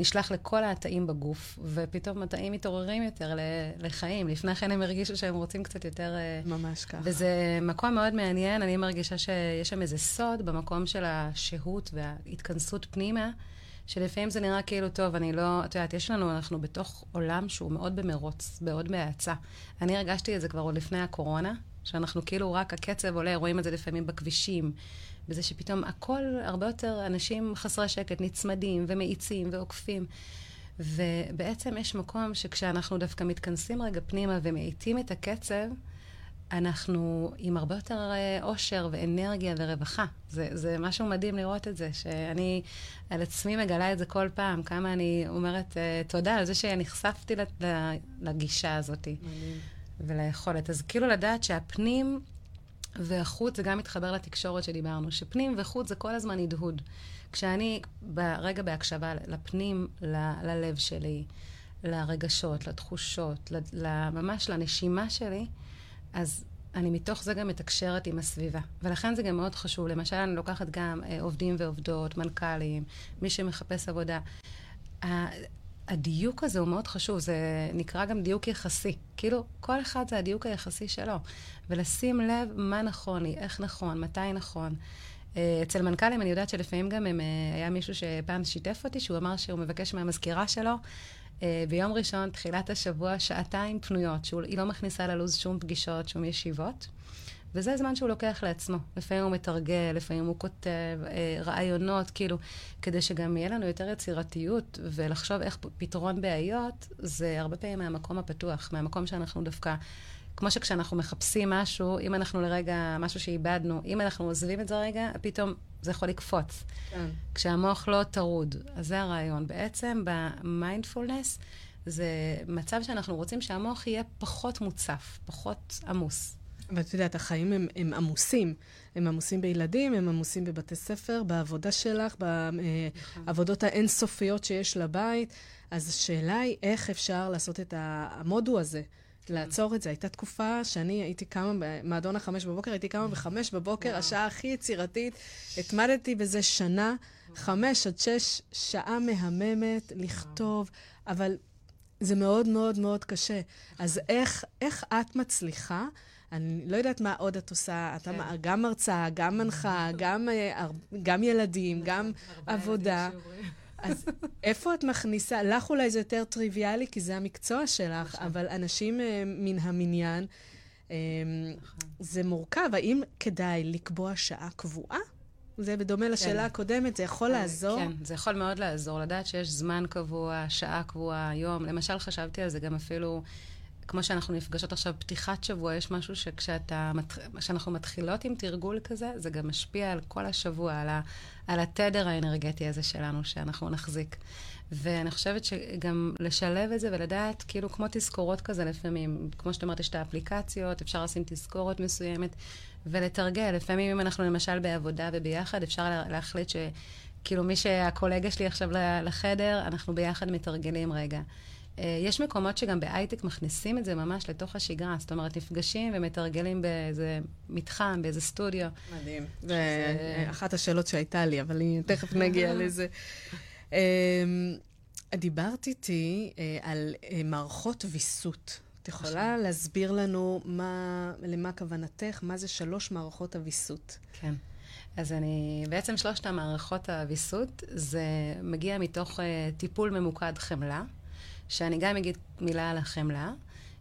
נשלח לכל התאים בגוף, ופתאום התאים מתעוררים יותר לחיים. לפני כן הם הרגישו שהם רוצים קצת יותר... אה, ממש ככה. וזה מקום מאוד מעניין, אני מרגישה שיש שם איזה סוד במקום של השהות וההתכנסות פנימה. שלפעמים זה נראה כאילו, טוב, אני לא, את יודעת, יש לנו, אנחנו בתוך עולם שהוא מאוד במרוץ, מאוד בהאצה. אני הרגשתי את זה כבר עוד לפני הקורונה, שאנחנו כאילו רק הקצב עולה, רואים את זה לפעמים בכבישים, בזה שפתאום הכל, הרבה יותר אנשים חסרי שקט, נצמדים ומאיצים ועוקפים. ובעצם יש מקום שכשאנחנו דווקא מתכנסים רגע פנימה ומאיטים את הקצב, אנחנו עם הרבה יותר אושר ואנרגיה ורווחה. זה, זה משהו מדהים לראות את זה, שאני על עצמי מגלה את זה כל פעם, כמה אני אומרת uh, תודה על זה שנחשפתי לגישה הזאת. מדהים. וליכולת. אז כאילו לדעת שהפנים והחוץ, זה גם מתחבר לתקשורת שדיברנו, שפנים וחוץ זה כל הזמן הדהוד. כשאני ברגע בהקשבה לפנים, ל, ללב שלי, לרגשות, לתחושות, ממש לנשימה שלי, אז אני מתוך זה גם מתקשרת עם הסביבה. ולכן זה גם מאוד חשוב. למשל, אני לוקחת גם אה, עובדים ועובדות, מנכ"לים, מי שמחפש עבודה. הדיוק הזה הוא מאוד חשוב, זה נקרא גם דיוק יחסי. כאילו, כל אחד זה הדיוק היחסי שלו. ולשים לב מה נכון לי, איך נכון, מתי נכון. אה, אצל מנכ"לים אני יודעת שלפעמים גם הם, אה, היה מישהו שפעם שיתף אותי, שהוא אמר שהוא מבקש מהמזכירה שלו אה, ביום ראשון, תחילת השבוע, שעתיים פנויות, שהיא לא מכניסה ללו"ז שום פגישות, שום ישיבות. וזה זמן שהוא לוקח לעצמו. לפעמים הוא מתרגל, לפעמים הוא כותב אה, רעיונות, כאילו, כדי שגם יהיה לנו יותר יצירתיות, ולחשוב איך פתרון בעיות, זה הרבה פעמים מהמקום הפתוח, מהמקום שאנחנו דווקא... כמו שכשאנחנו מחפשים משהו, אם אנחנו לרגע, משהו שאיבדנו, אם אנחנו עוזבים את זה רגע, פתאום זה יכול לקפוץ. כן. כשהמוח לא טרוד. אז זה הרעיון. בעצם במיינדפולנס זה מצב שאנחנו רוצים שהמוח יהיה פחות מוצף, פחות עמוס. ואת יודעת, החיים הם, הם עמוסים. הם עמוסים בילדים, הם עמוסים בבתי ספר, בעבודה שלך, בעבודות האינסופיות שיש לבית. אז השאלה היא איך אפשר לעשות את המודו הזה. לעצור את זה. הייתה תקופה שאני הייתי קמה, במועדון החמש בבוקר, הייתי קמה בחמש בבוקר, השעה הכי יצירתית. התמדתי בזה שנה, חמש עד שש, שעה מהממת, לכתוב, אבל זה מאוד מאוד מאוד קשה. אז איך, איך את מצליחה? אני לא יודעת מה עוד את עושה, את כן. גם מרצה, גם מנחה, גם, אה, גם ילדים, גם עבודה. אז איפה את מכניסה, לך אולי זה יותר טריוויאלי, כי זה המקצוע שלך, נכון. אבל אנשים uh, מן המניין, um, זה מורכב. האם כדאי לקבוע שעה קבועה? זה בדומה כן. לשאלה הקודמת, זה יכול אה, לעזור? כן, זה יכול מאוד לעזור, לדעת שיש זמן קבוע, שעה קבועה, יום. למשל, חשבתי על זה גם אפילו כמו שאנחנו נפגשות עכשיו פתיחת שבוע, יש משהו שכשאנחנו מתחילות עם תרגול כזה, זה גם משפיע על כל השבוע, על, ה, על התדר האנרגטי הזה שלנו, שאנחנו נחזיק. ואני חושבת שגם לשלב את זה ולדעת, כאילו, כמו תזכורות כזה לפעמים, כמו שאת אומרת, יש את האפליקציות, אפשר לשים תזכורת מסוימת, ולתרגל. לפעמים אם אנחנו למשל בעבודה וביחד, אפשר להחליט ש... כאילו, מי שהקולגה שלי עכשיו לחדר, אנחנו ביחד מתרגלים רגע. אה, יש מקומות שגם בהייטק מכניסים את זה ממש לתוך השגרה. זאת אומרת, נפגשים ומתרגלים באיזה מתחם, באיזה סטודיו. מדהים. זה אחת השאלות שהייתה לי, אבל תכף נגיע לזה. אמ, דיברת איתי אה, על אה, מערכות ויסות. את יכולה להסביר לנו מה, למה כוונתך? מה זה שלוש מערכות הוויסות? כן. אז אני, בעצם שלושת המערכות הוויסות, זה מגיע מתוך uh, טיפול ממוקד חמלה. שאני גם אגיד מילה על החמלה.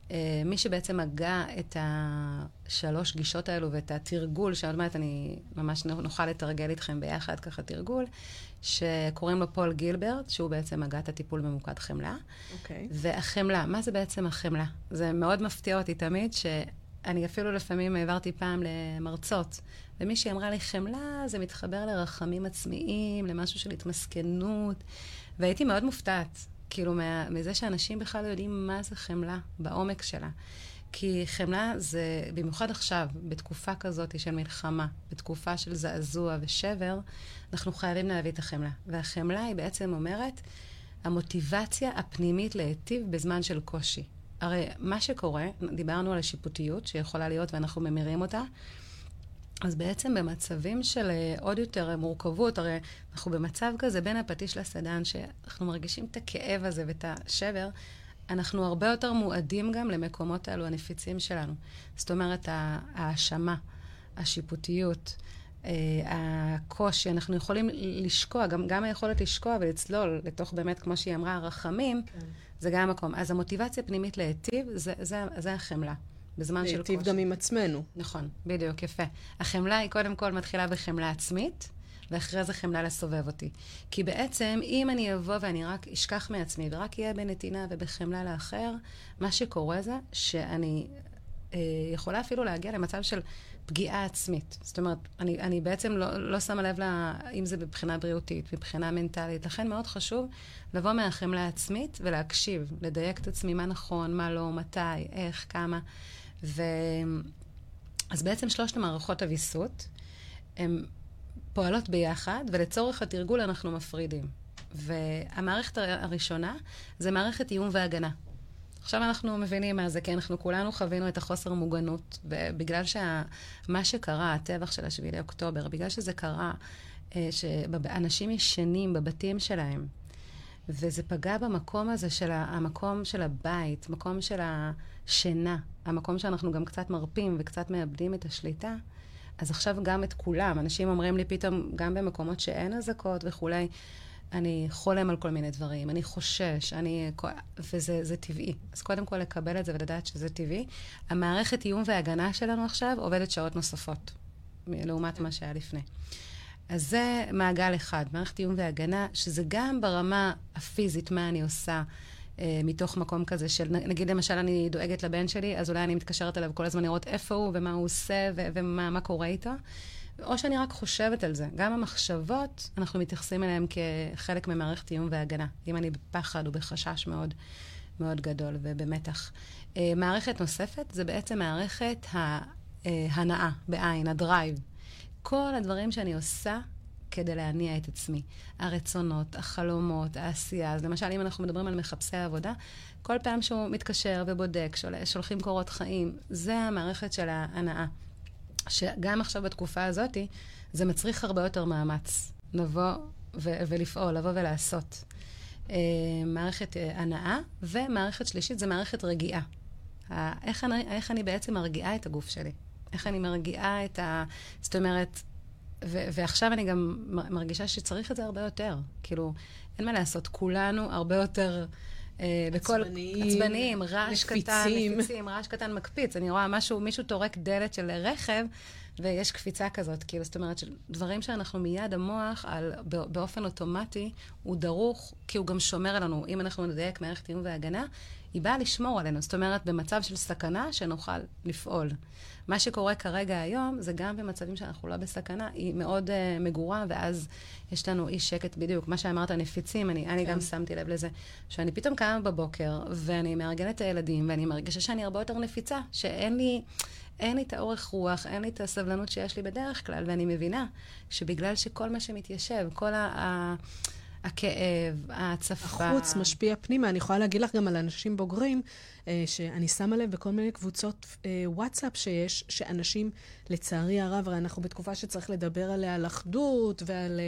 Uh, מי שבעצם הגה את השלוש גישות האלו ואת התרגול, שעוד מעט אני ממש נוכל לתרגל איתכם ביחד ככה תרגול, שקוראים לו פול גילברט, שהוא בעצם הגה את הטיפול ממוקד חמלה. אוקיי. Okay. והחמלה, מה זה בעצם החמלה? זה מאוד מפתיע אותי תמיד, שאני אפילו לפעמים העברתי פעם למרצות, ומישהי אמרה לי, חמלה זה מתחבר לרחמים עצמיים, למשהו של התמסכנות, והייתי מאוד מופתעת. כאילו, מה, מזה שאנשים בכלל לא יודעים מה זה חמלה בעומק שלה. כי חמלה זה, במיוחד עכשיו, בתקופה כזאת של מלחמה, בתקופה של זעזוע ושבר, אנחנו חייבים להביא את החמלה. והחמלה היא בעצם אומרת, המוטיבציה הפנימית להיטיב בזמן של קושי. הרי מה שקורה, דיברנו על השיפוטיות שיכולה להיות ואנחנו ממירים אותה, אז בעצם במצבים של אה, עוד יותר מורכבות, הרי אנחנו במצב כזה בין הפטיש לסדן, שאנחנו מרגישים את הכאב הזה ואת השבר, אנחנו הרבה יותר מועדים גם למקומות האלו הנפיצים שלנו. זאת אומרת, ההאשמה, השיפוטיות, אה, הקושי, אנחנו יכולים לשקוע, גם, גם היכולת לשקוע ולצלול לתוך באמת, כמו שהיא אמרה, הרחמים, כן. זה גם המקום. אז המוטיבציה הפנימית להיטיב, זה, זה, זה החמלה. בזמן של קושי. להיטיב גם עם עצמנו. נכון, בדיוק, יפה. החמלה היא קודם כל מתחילה בחמלה עצמית, ואחרי זה חמלה לסובב אותי. כי בעצם, אם אני אבוא ואני רק אשכח מעצמי, ורק אהיה בנתינה ובחמלה לאחר, מה שקורה זה שאני אה, יכולה אפילו להגיע למצב של פגיעה עצמית. זאת אומרת, אני, אני בעצם לא, לא שמה לב לה, אם זה מבחינה בריאותית, מבחינה מנטלית. לכן מאוד חשוב לבוא מהחמלה העצמית ולהקשיב, לדייק את עצמי מה נכון, מה לא, מתי, איך, כמה. ו... אז בעצם שלושת המערכות הוויסות, הן פועלות ביחד, ולצורך התרגול אנחנו מפרידים. והמערכת הראשונה זה מערכת איום והגנה. עכשיו אנחנו מבינים מה זה, כי אנחנו כולנו חווינו את החוסר מוגנות, ובגלל שמה שקרה, הטבח של השביעי לאוקטובר, בגלל שזה קרה, אה, שאנשים ישנים בבתים שלהם, וזה פגע במקום הזה של המקום של הבית, מקום של השינה, המקום שאנחנו גם קצת מרפים וקצת מאבדים את השליטה. אז עכשיו גם את כולם, אנשים אומרים לי פתאום, גם במקומות שאין אזעקות וכולי, אני חולם על כל מיני דברים, אני חושש, אני... וזה טבעי. אז קודם כל לקבל את זה ולדעת שזה טבעי. המערכת איום והגנה שלנו עכשיו עובדת שעות נוספות, לעומת מה שהיה לפני. אז זה מעגל אחד, מערכת איום והגנה, שזה גם ברמה הפיזית, מה אני עושה. אה, מתוך מקום כזה של, נגיד למשל אני דואגת לבן שלי, אז אולי אני מתקשרת אליו כל הזמן לראות איפה הוא ומה הוא עושה ומה קורה איתו. או שאני רק חושבת על זה. גם המחשבות, אנחנו מתייחסים אליהן כחלק ממערכת איום והגנה. אם אני בפחד או בחשש מאוד מאוד גדול ובמתח. אה, מערכת נוספת זה בעצם מערכת ההנאה, בעין, הדרייב. כל הדברים שאני עושה כדי להניע את עצמי. הרצונות, החלומות, העשייה. אז למשל, אם אנחנו מדברים על מחפשי העבודה, כל פעם שהוא מתקשר ובודק, שול, שולחים קורות חיים, זה המערכת של ההנאה. שגם עכשיו בתקופה הזאת, זה מצריך הרבה יותר מאמץ. לבוא ו- ולפעול, לבוא ולעשות. Uh, מערכת uh, הנאה, ומערכת שלישית זה מערכת רגיעה. Uh, איך, אני, איך אני בעצם מרגיעה את הגוף שלי? איך אני מרגיעה את ה... זאת אומרת, ו- ועכשיו אני גם מרגישה שצריך את זה הרבה יותר. כאילו, אין מה לעשות, כולנו הרבה יותר... אה, בכל... עצבניים, עצבניים, רעש נפיצים. קטן, נפיצים, רעש קטן מקפיץ. אני רואה משהו, מישהו טורק דלת של רכב, ויש קפיצה כזאת. כאילו, זאת אומרת, דברים שאנחנו מיד, המוח, על, באופן אוטומטי, הוא דרוך, כי הוא גם שומר עלינו. אם אנחנו נדייק מערכת איום והגנה, היא באה לשמור עלינו. זאת אומרת, במצב של סכנה, שנוכל לפעול. מה שקורה כרגע היום, זה גם במצבים שאנחנו לא בסכנה, היא מאוד uh, מגורה, ואז יש לנו אי שקט בדיוק. מה שאמרת, נפיצים, אני, כן. אני גם שמתי לב לזה, שאני פתאום קמה בבוקר, ואני מארגנת את הילדים, ואני מרגישה שאני הרבה יותר נפיצה, שאין לי... אין לי את האורך רוח, אין לי את הסבלנות שיש לי בדרך כלל, ואני מבינה שבגלל שכל מה שמתיישב, כל ה... ה הכאב, ההצפה. החוץ משפיע פנימה. אני יכולה להגיד לך גם על אנשים בוגרים, אה, שאני שמה לב בכל מיני קבוצות אה, וואטסאפ שיש, שאנשים, לצערי הרב, הרי אנחנו בתקופה שצריך לדבר עליה על אחדות ועל...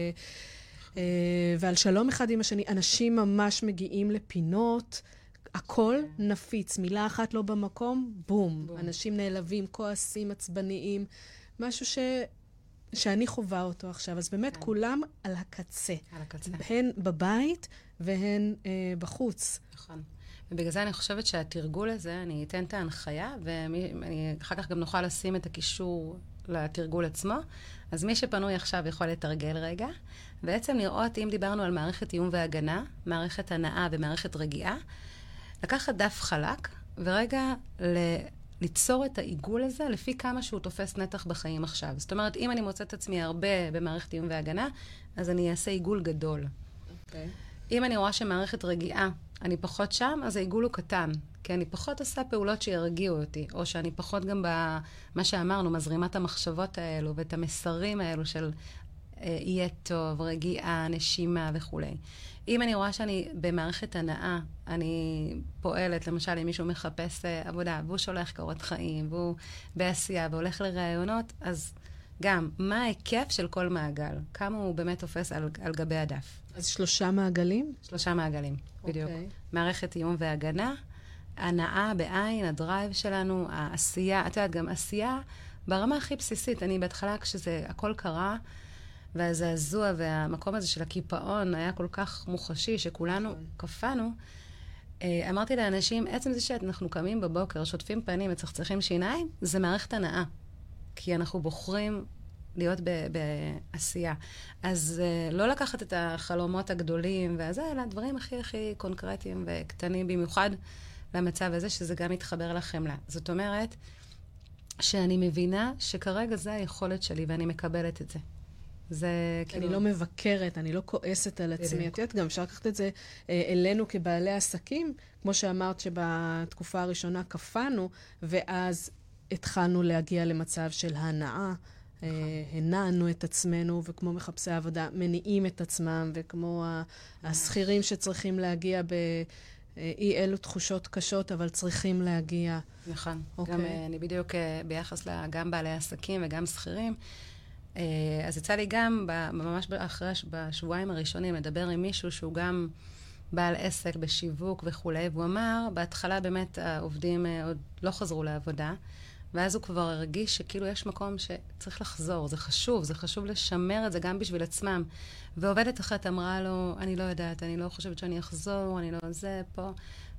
אה, ועל שלום אחד עם השני. אנשים ממש מגיעים לפינות, הכל נפיץ, מילה אחת לא במקום, בום. בום. אנשים נעלבים, כועסים, עצבניים, משהו ש... שאני חווה אותו עכשיו. אז באמת, כן. כולם על הקצה. על הקצה. הן בבית והן אה, בחוץ. נכון. ובגלל זה אני חושבת שהתרגול הזה, אני אתן את ההנחיה, ואחר כך גם נוכל לשים את הקישור לתרגול עצמו. אז מי שפנוי עכשיו יכול לתרגל רגע. בעצם לראות, אם דיברנו על מערכת איום והגנה, מערכת הנאה ומערכת רגיעה, לקחת דף חלק, ורגע ל... ליצור את העיגול הזה לפי כמה שהוא תופס נתח בחיים עכשיו. זאת אומרת, אם אני מוצאת את עצמי הרבה במערכת איום והגנה, אז אני אעשה עיגול גדול. Okay. אוקיי. אם אני רואה שמערכת רגיעה, אני פחות שם, אז העיגול הוא קטן. כי אני פחות עושה פעולות שירגיעו אותי, או שאני פחות גם במה שאמרנו, מזרימה את המחשבות האלו ואת המסרים האלו של יהיה טוב, רגיעה, נשימה וכולי. אם אני רואה שאני במערכת הנאה, אני פועלת, למשל, אם מישהו מחפש אה, עבודה, והוא שולח קורות חיים, והוא בעשייה, והולך לראיונות, אז גם, מה ההיקף של כל מעגל? כמה הוא באמת תופס על, על גבי הדף? אז שלושה מעגלים? שלושה מעגלים, בדיוק. Okay. אוקיי. מערכת איום והגנה, הנאה בעין, הדרייב שלנו, העשייה, את יודעת, גם עשייה ברמה הכי בסיסית. אני בהתחלה, כשזה הכל קרה, והזעזוע והמקום הזה של הקיפאון היה כל כך מוחשי, שכולנו נכון. קפאנו. אה, אמרתי לאנשים, עצם זה שאנחנו קמים בבוקר, שוטפים פנים מצחצחים שיניים, זה מערכת הנאה. כי אנחנו בוחרים להיות בעשייה. אז uh, לא לקחת את החלומות הגדולים והזה, אלא דברים הכי הכי קונקרטיים וקטנים, במיוחד למצב הזה, שזה גם מתחבר לחמלה. זאת אומרת, שאני מבינה שכרגע זה היכולת שלי ואני מקבלת את זה. זה כאילו... אני לא מבקרת, אני לא כועסת על עצמי. את יודעת, גם אפשר לקחת את זה אה, אלינו כבעלי עסקים, כמו שאמרת שבתקופה הראשונה קפאנו, ואז התחלנו להגיע למצב של הנאה. אה, הנענו את עצמנו, וכמו מחפשי עבודה, מניעים את עצמם, וכמו השכירים שצריכים להגיע ב... אה, אי אלו תחושות קשות, אבל צריכים להגיע. נכון. Okay. אוקיי. גם אני בדיוק ביחס גם בעלי עסקים וגם שכירים. אה, אז יצא לי גם, ממש אחרי, בשבועיים הראשונים, לדבר עם מישהו שהוא גם בעל עסק בשיווק וכולי, והוא אמר, בהתחלה באמת העובדים אה, עוד לא חזרו לעבודה, ואז הוא כבר הרגיש שכאילו יש מקום שצריך לחזור, זה חשוב, זה חשוב לשמר את זה גם בשביל עצמם. ועובדת אחת אמרה לו, אני לא יודעת, אני לא חושבת שאני אחזור, אני לא זה, פה.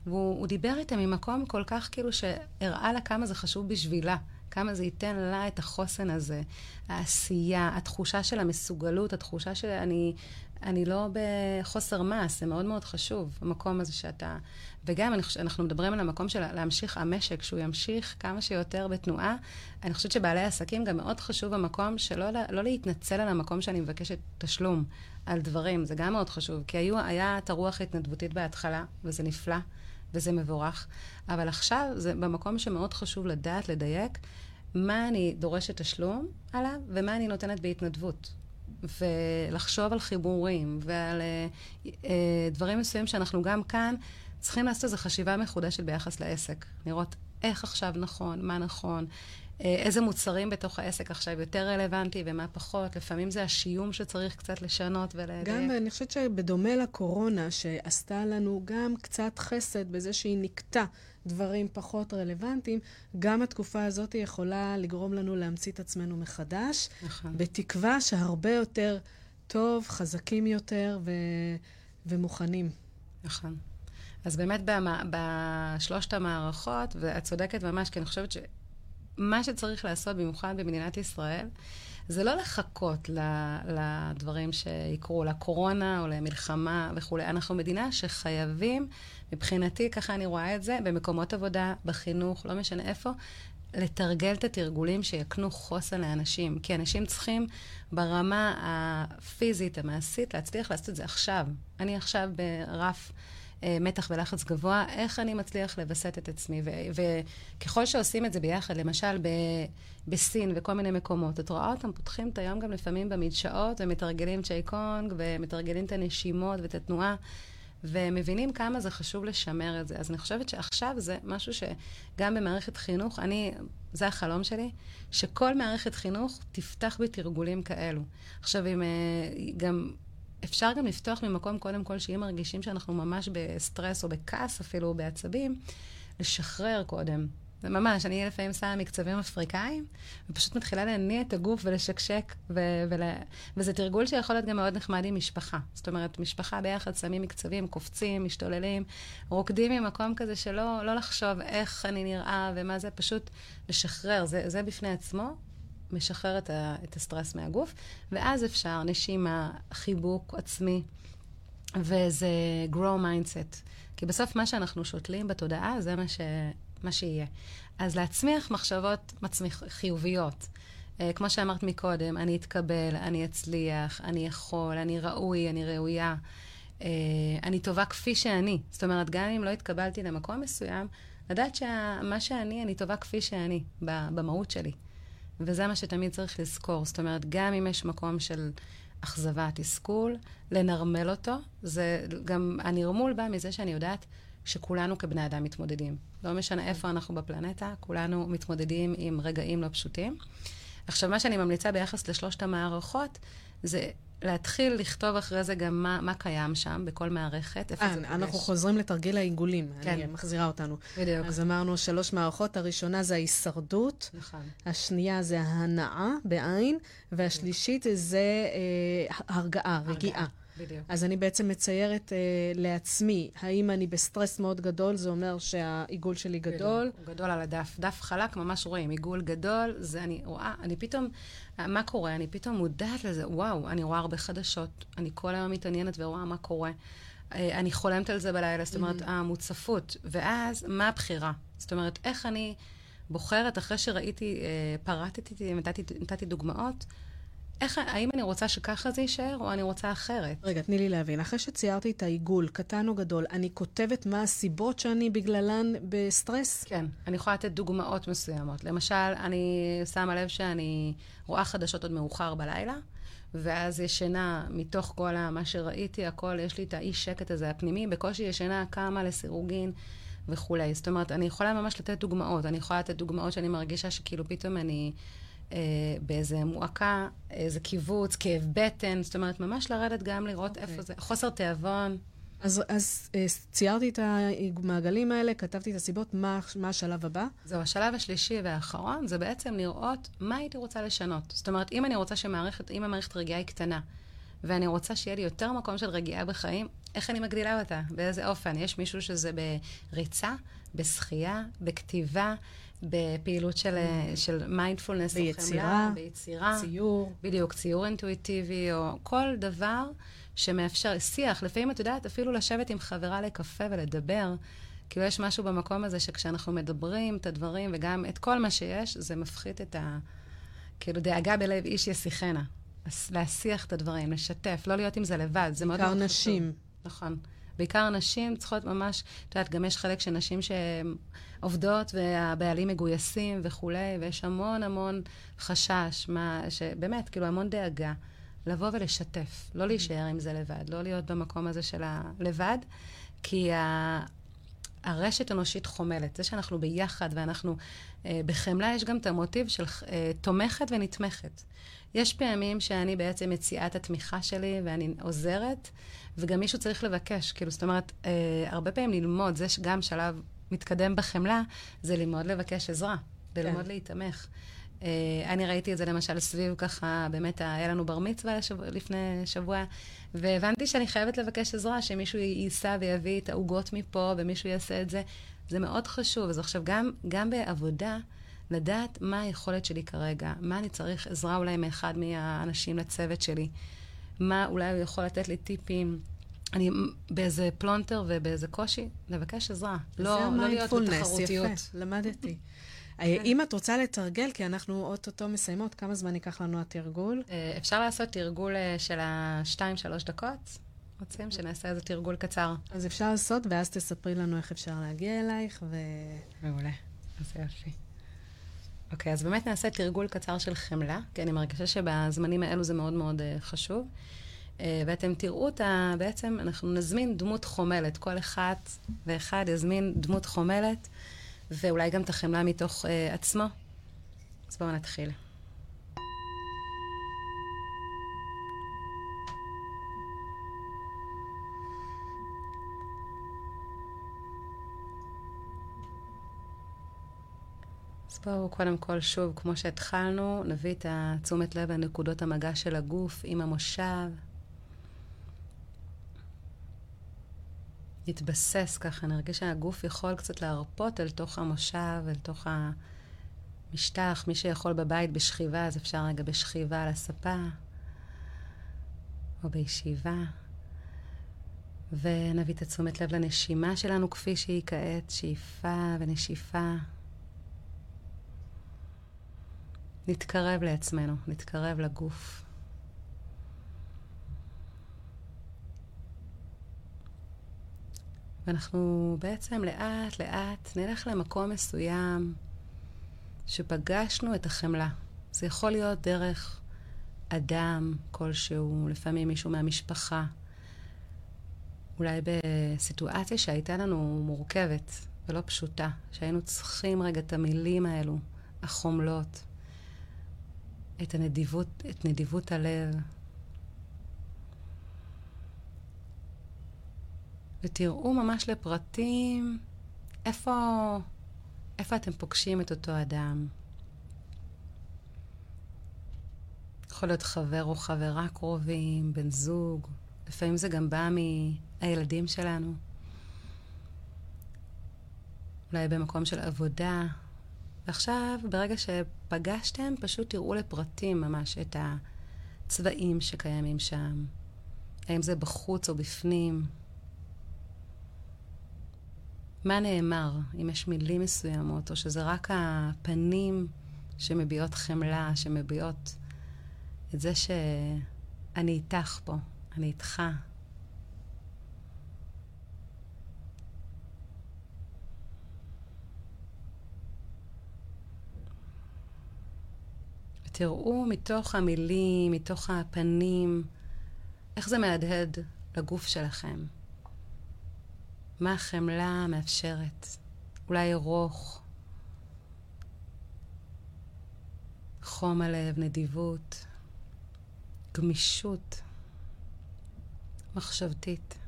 והוא דיבר איתה ממקום כל כך כאילו שהראה לה כמה זה חשוב בשבילה, כמה זה ייתן לה את החוסן הזה, העשייה, התחושה של המסוגלות, התחושה שאני אני לא בחוסר מס, זה מאוד מאוד חשוב, המקום הזה שאתה... וגם. אנחנו מדברים על המקום של להמשיך המשק, שהוא ימשיך כמה שיותר בתנועה. אני חושבת שבעלי עסקים גם מאוד חשוב המקום שלא לא להתנצל על המקום שאני מבקשת תשלום על דברים, זה גם מאוד חשוב. כי היו, היה את הרוח ההתנדבותית בהתחלה, וזה נפלא, וזה מבורך, אבל עכשיו זה במקום שמאוד חשוב לדעת, לדייק, מה אני דורשת תשלום עליו, ומה אני נותנת בהתנדבות. ולחשוב על חיבורים ועל uh, uh, דברים מסוימים שאנחנו גם כאן צריכים לעשות איזו חשיבה מחודשת ביחס לעסק. לראות איך עכשיו נכון, מה נכון, uh, איזה מוצרים בתוך העסק עכשיו יותר רלוונטי ומה פחות. לפעמים זה השיום שצריך קצת לשנות ולדייק. גם, אני חושבת שבדומה לקורונה, שעשתה לנו גם קצת חסד בזה שהיא נקטה דברים פחות רלוונטיים, גם התקופה הזאת יכולה לגרום לנו להמציא את עצמנו מחדש, נכון. בתקווה שהרבה יותר טוב, חזקים יותר ו... ומוכנים. נכון. אז באמת במ... בשלושת המערכות, ואת צודקת ממש, כי אני חושבת שמה שצריך לעשות, במיוחד במדינת ישראל, זה לא לחכות לדברים שיקרו, לקורונה או למלחמה וכולי. אנחנו מדינה שחייבים, מבחינתי, ככה אני רואה את זה, במקומות עבודה, בחינוך, לא משנה איפה, לתרגל את התרגולים שיקנו חוסן לאנשים. כי אנשים צריכים ברמה הפיזית, המעשית, להצליח לעשות את זה עכשיו. אני עכשיו ברף... אה, מתח ולחץ גבוה, איך אני מצליח לווסת את עצמי. וככל שעושים את זה ביחד, למשל ב- בסין וכל מיני מקומות, את רואה אותם פותחים את היום גם לפעמים במדשאות, ומתרגלים צ'יי קונג, ומתרגלים את הנשימות ואת התנועה. ומבינים כמה זה חשוב לשמר את זה. אז אני חושבת שעכשיו זה משהו שגם במערכת חינוך, אני, זה החלום שלי, שכל מערכת חינוך תפתח בתרגולים כאלו. עכשיו, אם אה, גם אפשר גם לפתוח ממקום, קודם כל, שאם מרגישים שאנחנו ממש בסטרס או בכעס אפילו, או בעצבים, לשחרר קודם. זה ממש, אני לפעמים שמה מקצבים אפריקאים, ופשוט מתחילה להניע את הגוף ולשקשק, ו- ול- וזה תרגול שיכול להיות גם מאוד נחמד עם משפחה. זאת אומרת, משפחה ביחד שמים מקצבים, קופצים, משתוללים, רוקדים ממקום כזה שלא לא לחשוב איך אני נראה ומה זה, פשוט לשחרר. זה, זה בפני עצמו משחרר את, ה, את הסטרס מהגוף, ואז אפשר נשימה, חיבוק עצמי, וזה grow mindset. כי בסוף מה שאנחנו שותלים בתודעה, זה מה, ש, מה שיהיה. אז להצמיח מחשבות מצמיח, חיוביות. Uh, כמו שאמרת מקודם, אני אתקבל, אני אצליח, אני יכול, אני ראוי, אני ראויה. Uh, אני טובה כפי שאני. זאת אומרת, גם אם לא התקבלתי למקום מסוים, לדעת שמה שאני, אני טובה כפי שאני, במהות שלי. וזה מה שתמיד צריך לזכור. זאת אומרת, גם אם יש מקום של אכזבה, תסכול, לנרמל אותו. זה גם, הנרמול בא מזה שאני יודעת שכולנו כבני אדם מתמודדים. לא משנה איפה אנחנו בפלנטה, כולנו מתמודדים עם רגעים לא פשוטים. עכשיו, מה שאני ממליצה ביחס לשלושת המערכות, זה להתחיל לכתוב אחרי זה גם מה, מה קיים שם, בכל מערכת, איפה אה, זה פוגש. אנחנו חוזרים לתרגיל העיגולים, כן. אני מחזירה אותנו. בדיוק. אז אמרנו שלוש מערכות, הראשונה זה ההישרדות, נכון. השנייה זה ההנאה בעין, והשלישית זה אה, הרגעה, רגיעה. בדיוק. אז אני בעצם מציירת אה, לעצמי, האם אני בסטרס מאוד גדול, זה אומר שהעיגול שלי גדול. בדיוק, גדול על הדף. דף חלק, ממש רואים. עיגול גדול, זה אני רואה, אני פתאום, מה קורה? אני פתאום מודעת לזה, וואו, אני רואה הרבה חדשות. אני כל היום מתעניינת ורואה מה קורה. אה, אני חולמת על זה בלילה, זאת אומרת, mm-hmm. המוצפות. ואז, מה הבחירה? זאת אומרת, איך אני בוחרת, אחרי שראיתי, אה, פרטתי, נתתי, נתתי דוגמאות, איך, האם אני רוצה שככה זה יישאר, או אני רוצה אחרת? רגע, תני לי להבין. אחרי שציירתי את העיגול, קטן או גדול, אני כותבת מה הסיבות שאני בגללן בסטרס? כן. אני יכולה לתת דוגמאות מסוימות. למשל, אני שמה לב שאני רואה חדשות עוד מאוחר בלילה, ואז ישנה, מתוך כל מה שראיתי, הכל, יש לי את האי שקט הזה הפנימי, בקושי ישנה, קמה לסירוגין. וכולי. זאת אומרת, אני יכולה ממש לתת דוגמאות. אני יכולה לתת דוגמאות שאני מרגישה שכאילו פתאום אני אה, באיזה מועקה, איזה קיבוץ, כאב בטן, זאת אומרת, ממש לרדת גם לראות okay. אוקיי. איפה זה, חוסר תיאבון. אז, אז אה, ציירתי את המעגלים האלה, כתבתי את הסיבות, מה, מה השלב הבא? זהו, השלב השלישי והאחרון זה בעצם לראות מה הייתי רוצה לשנות. זאת אומרת, אם אני רוצה שמערכת, אם המערכת רגיעה היא קטנה, ואני רוצה שיהיה לי יותר מקום של רגיעה בחיים, איך אני מגדילה אותה? באיזה אופן? יש מישהו שזה בריצה, בשחייה, בכתיבה, בפעילות של. של מיינדפולנס, ביצירה, או ביצירה, ציור. בדיוק, ציור אינטואיטיבי, או כל דבר שמאפשר, שיח, לפעמים את יודעת, אפילו לשבת עם חברה לקפה ולדבר. כאילו יש משהו במקום הזה שכשאנחנו מדברים את הדברים וגם את כל מה שיש, זה מפחית את ה... כאילו, דאגה בלב איש ישיחנה. להסיח את הדברים, לשתף, לא להיות עם זה לבד, זה מאוד מאוד חשוב. בעיקר נשים. נכון. בעיקר נשים צריכות ממש, את יודעת, גם יש חלק של נשים שעובדות והבעלים מגויסים וכולי, ויש המון המון חשש, מה, שבאמת, כאילו המון דאגה. לבוא ולשתף, לא להישאר עם זה לבד, לא להיות במקום הזה של הלבד, כי ה... הרשת אנושית חומלת. זה שאנחנו ביחד ואנחנו אה, בחמלה, יש גם את המוטיב של אה, תומכת ונתמכת. יש פעמים שאני בעצם מציעה את התמיכה שלי ואני עוזרת, וגם מישהו צריך לבקש. כאילו, זאת אומרת, אה, הרבה פעמים ללמוד, זה שגם שלב מתקדם בחמלה, זה ללמוד לבקש עזרה, ללמוד כן. להיתמך. Uh, אני ראיתי את זה למשל סביב ככה, באמת היה לנו בר מצווה לשבוע, לפני שבוע, והבנתי שאני חייבת לבקש עזרה, שמישהו ייסע ויביא את העוגות מפה, ומישהו יעשה את זה. זה מאוד חשוב. אז עכשיו, גם, גם בעבודה, לדעת מה היכולת שלי כרגע, מה אני צריך עזרה אולי מאחד מהאנשים לצוות שלי, מה אולי הוא יכול לתת לי טיפים. אני באיזה פלונטר ובאיזה קושי, לבקש עזרה. לא, לא להיות בתחרותיות. יפה, למדתי. אה, אם את רוצה לתרגל, כי אנחנו אוטוטו מסיימות, כמה זמן ייקח לנו התרגול? אה, אפשר לעשות תרגול אה, של השתיים-שלוש דקות. רוצים שנעשה איזה תרגול קצר. אז אפשר לעשות, ואז תספרי לנו איך אפשר להגיע אלייך, ו... מעולה. אז יופי. אוקיי, אז באמת נעשה תרגול קצר של חמלה, כי אני מרגישה שבזמנים האלו זה מאוד מאוד uh, חשוב. Uh, ואתם תראו אותה, בעצם אנחנו נזמין דמות חומלת. כל אחת ואחד יזמין דמות חומלת, ואולי גם את החמלה מתוך uh, עצמו. אז בואו נתחיל. בואו קודם כל, שוב, כמו שהתחלנו, נביא את תשומת לב לנקודות המגע של הגוף עם המושב. נתבסס ככה, נרגיש שהגוף יכול קצת להרפות אל תוך המושב, אל תוך המשטח. מי שיכול בבית בשכיבה, אז אפשר רגע בשכיבה על הספה, או בישיבה. ונביא את התשומת לב לנשימה שלנו כפי שהיא כעת, שאיפה ונשיפה. נתקרב לעצמנו, נתקרב לגוף. ואנחנו בעצם לאט לאט נלך למקום מסוים שפגשנו את החמלה. זה יכול להיות דרך אדם כלשהו, לפעמים מישהו מהמשפחה. אולי בסיטואציה שהייתה לנו מורכבת ולא פשוטה, שהיינו צריכים רגע את המילים האלו, החומלות. את הנדיבות, את נדיבות הלב. ותראו ממש לפרטים איפה, איפה אתם פוגשים את אותו אדם. יכול להיות חבר או חברה קרובים, בן זוג, לפעמים זה גם בא מהילדים שלנו. אולי במקום של עבודה, ועכשיו, ברגע שפגשתם, פשוט תראו לפרטים ממש את הצבעים שקיימים שם. האם זה בחוץ או בפנים. מה נאמר, אם יש מילים מסוימות, או שזה רק הפנים שמביעות חמלה, שמביעות את זה שאני איתך פה, אני איתך. תראו מתוך המילים, מתוך הפנים, איך זה מהדהד לגוף שלכם. מה החמלה מאפשרת? אולי רוך, חום הלב, נדיבות, גמישות מחשבתית.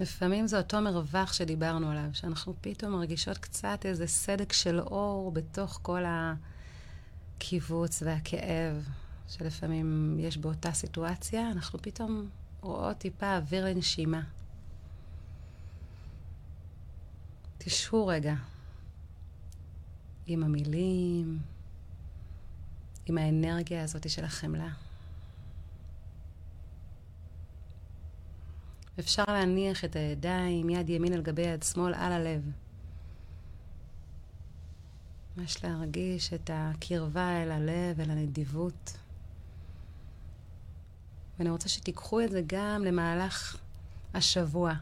לפעמים זה אותו מרווח שדיברנו עליו, שאנחנו פתאום מרגישות קצת איזה סדק של אור בתוך כל הקיבוץ והכאב שלפעמים יש באותה סיטואציה, אנחנו פתאום רואות טיפה אוויר לנשימה. תשבו רגע עם המילים, עם האנרגיה הזאת של החמלה. אפשר להניח את הידיים, יד ימין על גבי יד שמאל, על הלב. ממש להרגיש את הקרבה אל הלב, אל הנדיבות. ואני רוצה שתיקחו את זה גם למהלך השבוע,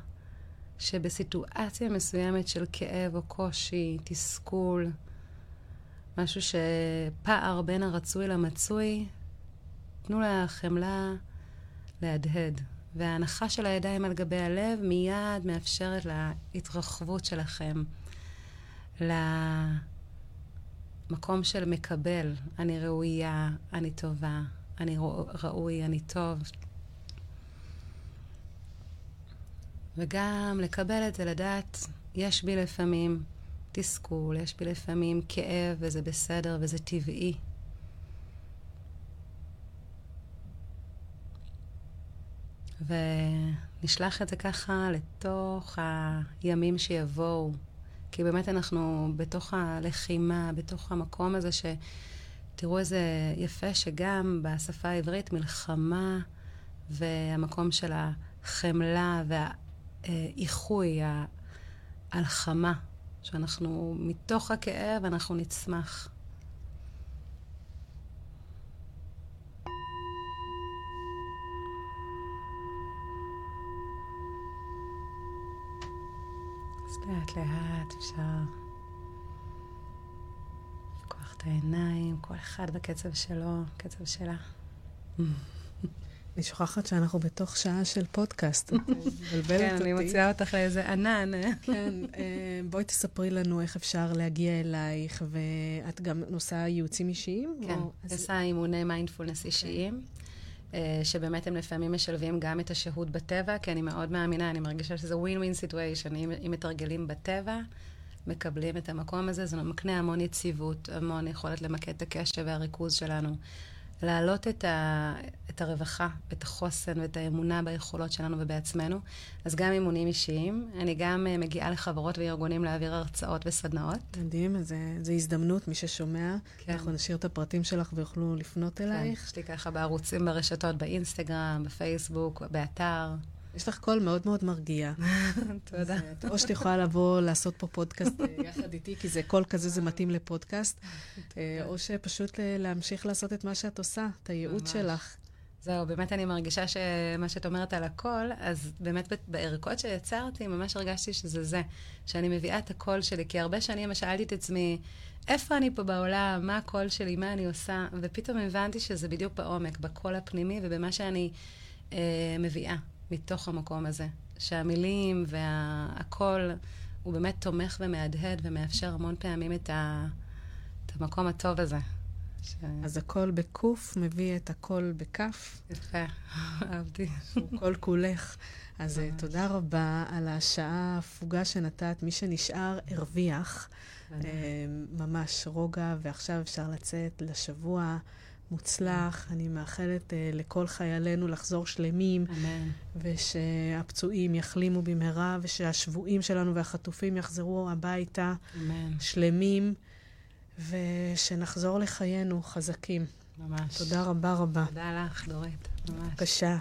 שבסיטואציה מסוימת של כאב או קושי, תסכול, משהו שפער בין הרצוי למצוי, תנו לחמלה להדהד. וההנחה של הידיים על גבי הלב מיד מאפשרת להתרחבות שלכם, למקום של מקבל, אני ראויה, אני טובה, אני ראוי, אני טוב. וגם לקבל את זה, לדעת, יש בי לפעמים תסכול, יש בי לפעמים כאב, וזה בסדר, וזה טבעי. ונשלח את זה ככה לתוך הימים שיבואו. כי באמת אנחנו בתוך הלחימה, בתוך המקום הזה ש... תראו איזה יפה שגם בשפה העברית מלחמה והמקום של החמלה והאיחוי, ההלחמה, שאנחנו, מתוך הכאב אנחנו נצמח. לאט לאט אפשר העיניים, כל אחד בקצב שלו, קצב שלה. אני שוכחת שאנחנו בתוך שעה של פודקאסט. כן, אני מוציאה אותך לאיזה ענן. כן, אה, בואי תספרי לנו איך אפשר להגיע אלייך, ואת גם עושה ייעוצים אישיים? כן, עושה אימוני מיינדפולנס כן. אישיים. אה, שבאמת הם לפעמים משלבים גם את השהות בטבע, כי אני מאוד מאמינה, אני מרגישה שזה win win situation. אם מתרגלים בטבע, מקבלים את המקום הזה, זה מקנה המון יציבות, המון יכולת למקד את הקשב והריכוז שלנו. להעלות את, ה, את הרווחה, את החוסן ואת האמונה ביכולות שלנו ובעצמנו. אז גם אימונים אישיים. אני גם uh, מגיעה לחברות וארגונים להעביר הרצאות וסדנאות. מדהים, זו הזדמנות, מי ששומע. כן. אנחנו נשאיר את הפרטים שלך ויוכלו לפנות כן, אלייך. כן, יש לי ככה בערוצים ברשתות, באינסטגרם, בפייסבוק, באתר. יש לך קול מאוד מאוד מרגיע. תודה. או שאת יכולה לבוא לעשות פה פודקאסט אה, יחד איתי, כי זה קול כזה, זה מתאים לפודקאסט, אה, או שפשוט אה, להמשיך לעשות את מה שאת עושה, את הייעוץ שלך. זהו, באמת אני מרגישה שמה שאת אומרת על הקול, אז באמת בערכות שיצרתי, ממש הרגשתי שזה זה, שאני מביאה את הקול שלי, כי הרבה שנים שאלתי את עצמי, איפה אני פה בעולם, מה הקול שלי, מה אני עושה, ופתאום הבנתי שזה בדיוק בעומק, בקול הפנימי ובמה שאני אה, מביאה. מתוך המקום הזה. שהמילים והקול הוא באמת תומך ומהדהד ומאפשר המון פעמים את, ה, את המקום הטוב הזה. ש... אז הקול בקוף מביא את הקול בכף. יפה, אהבתי. הוא קול כולך. אז ממש. תודה רבה על השעה ההפוגה שנתת. מי שנשאר, הרוויח. ממש רוגע, ועכשיו אפשר לצאת לשבוע. מוצלח. אני מאחלת uh, לכל חיילינו לחזור שלמים. אמן. ושהפצועים יחלימו במהרה, ושהשבויים שלנו והחטופים יחזרו הביתה. אמן. שלמים, ושנחזור לחיינו חזקים. ממש. תודה רבה רבה. תודה לך, דורית. ממש. בבקשה.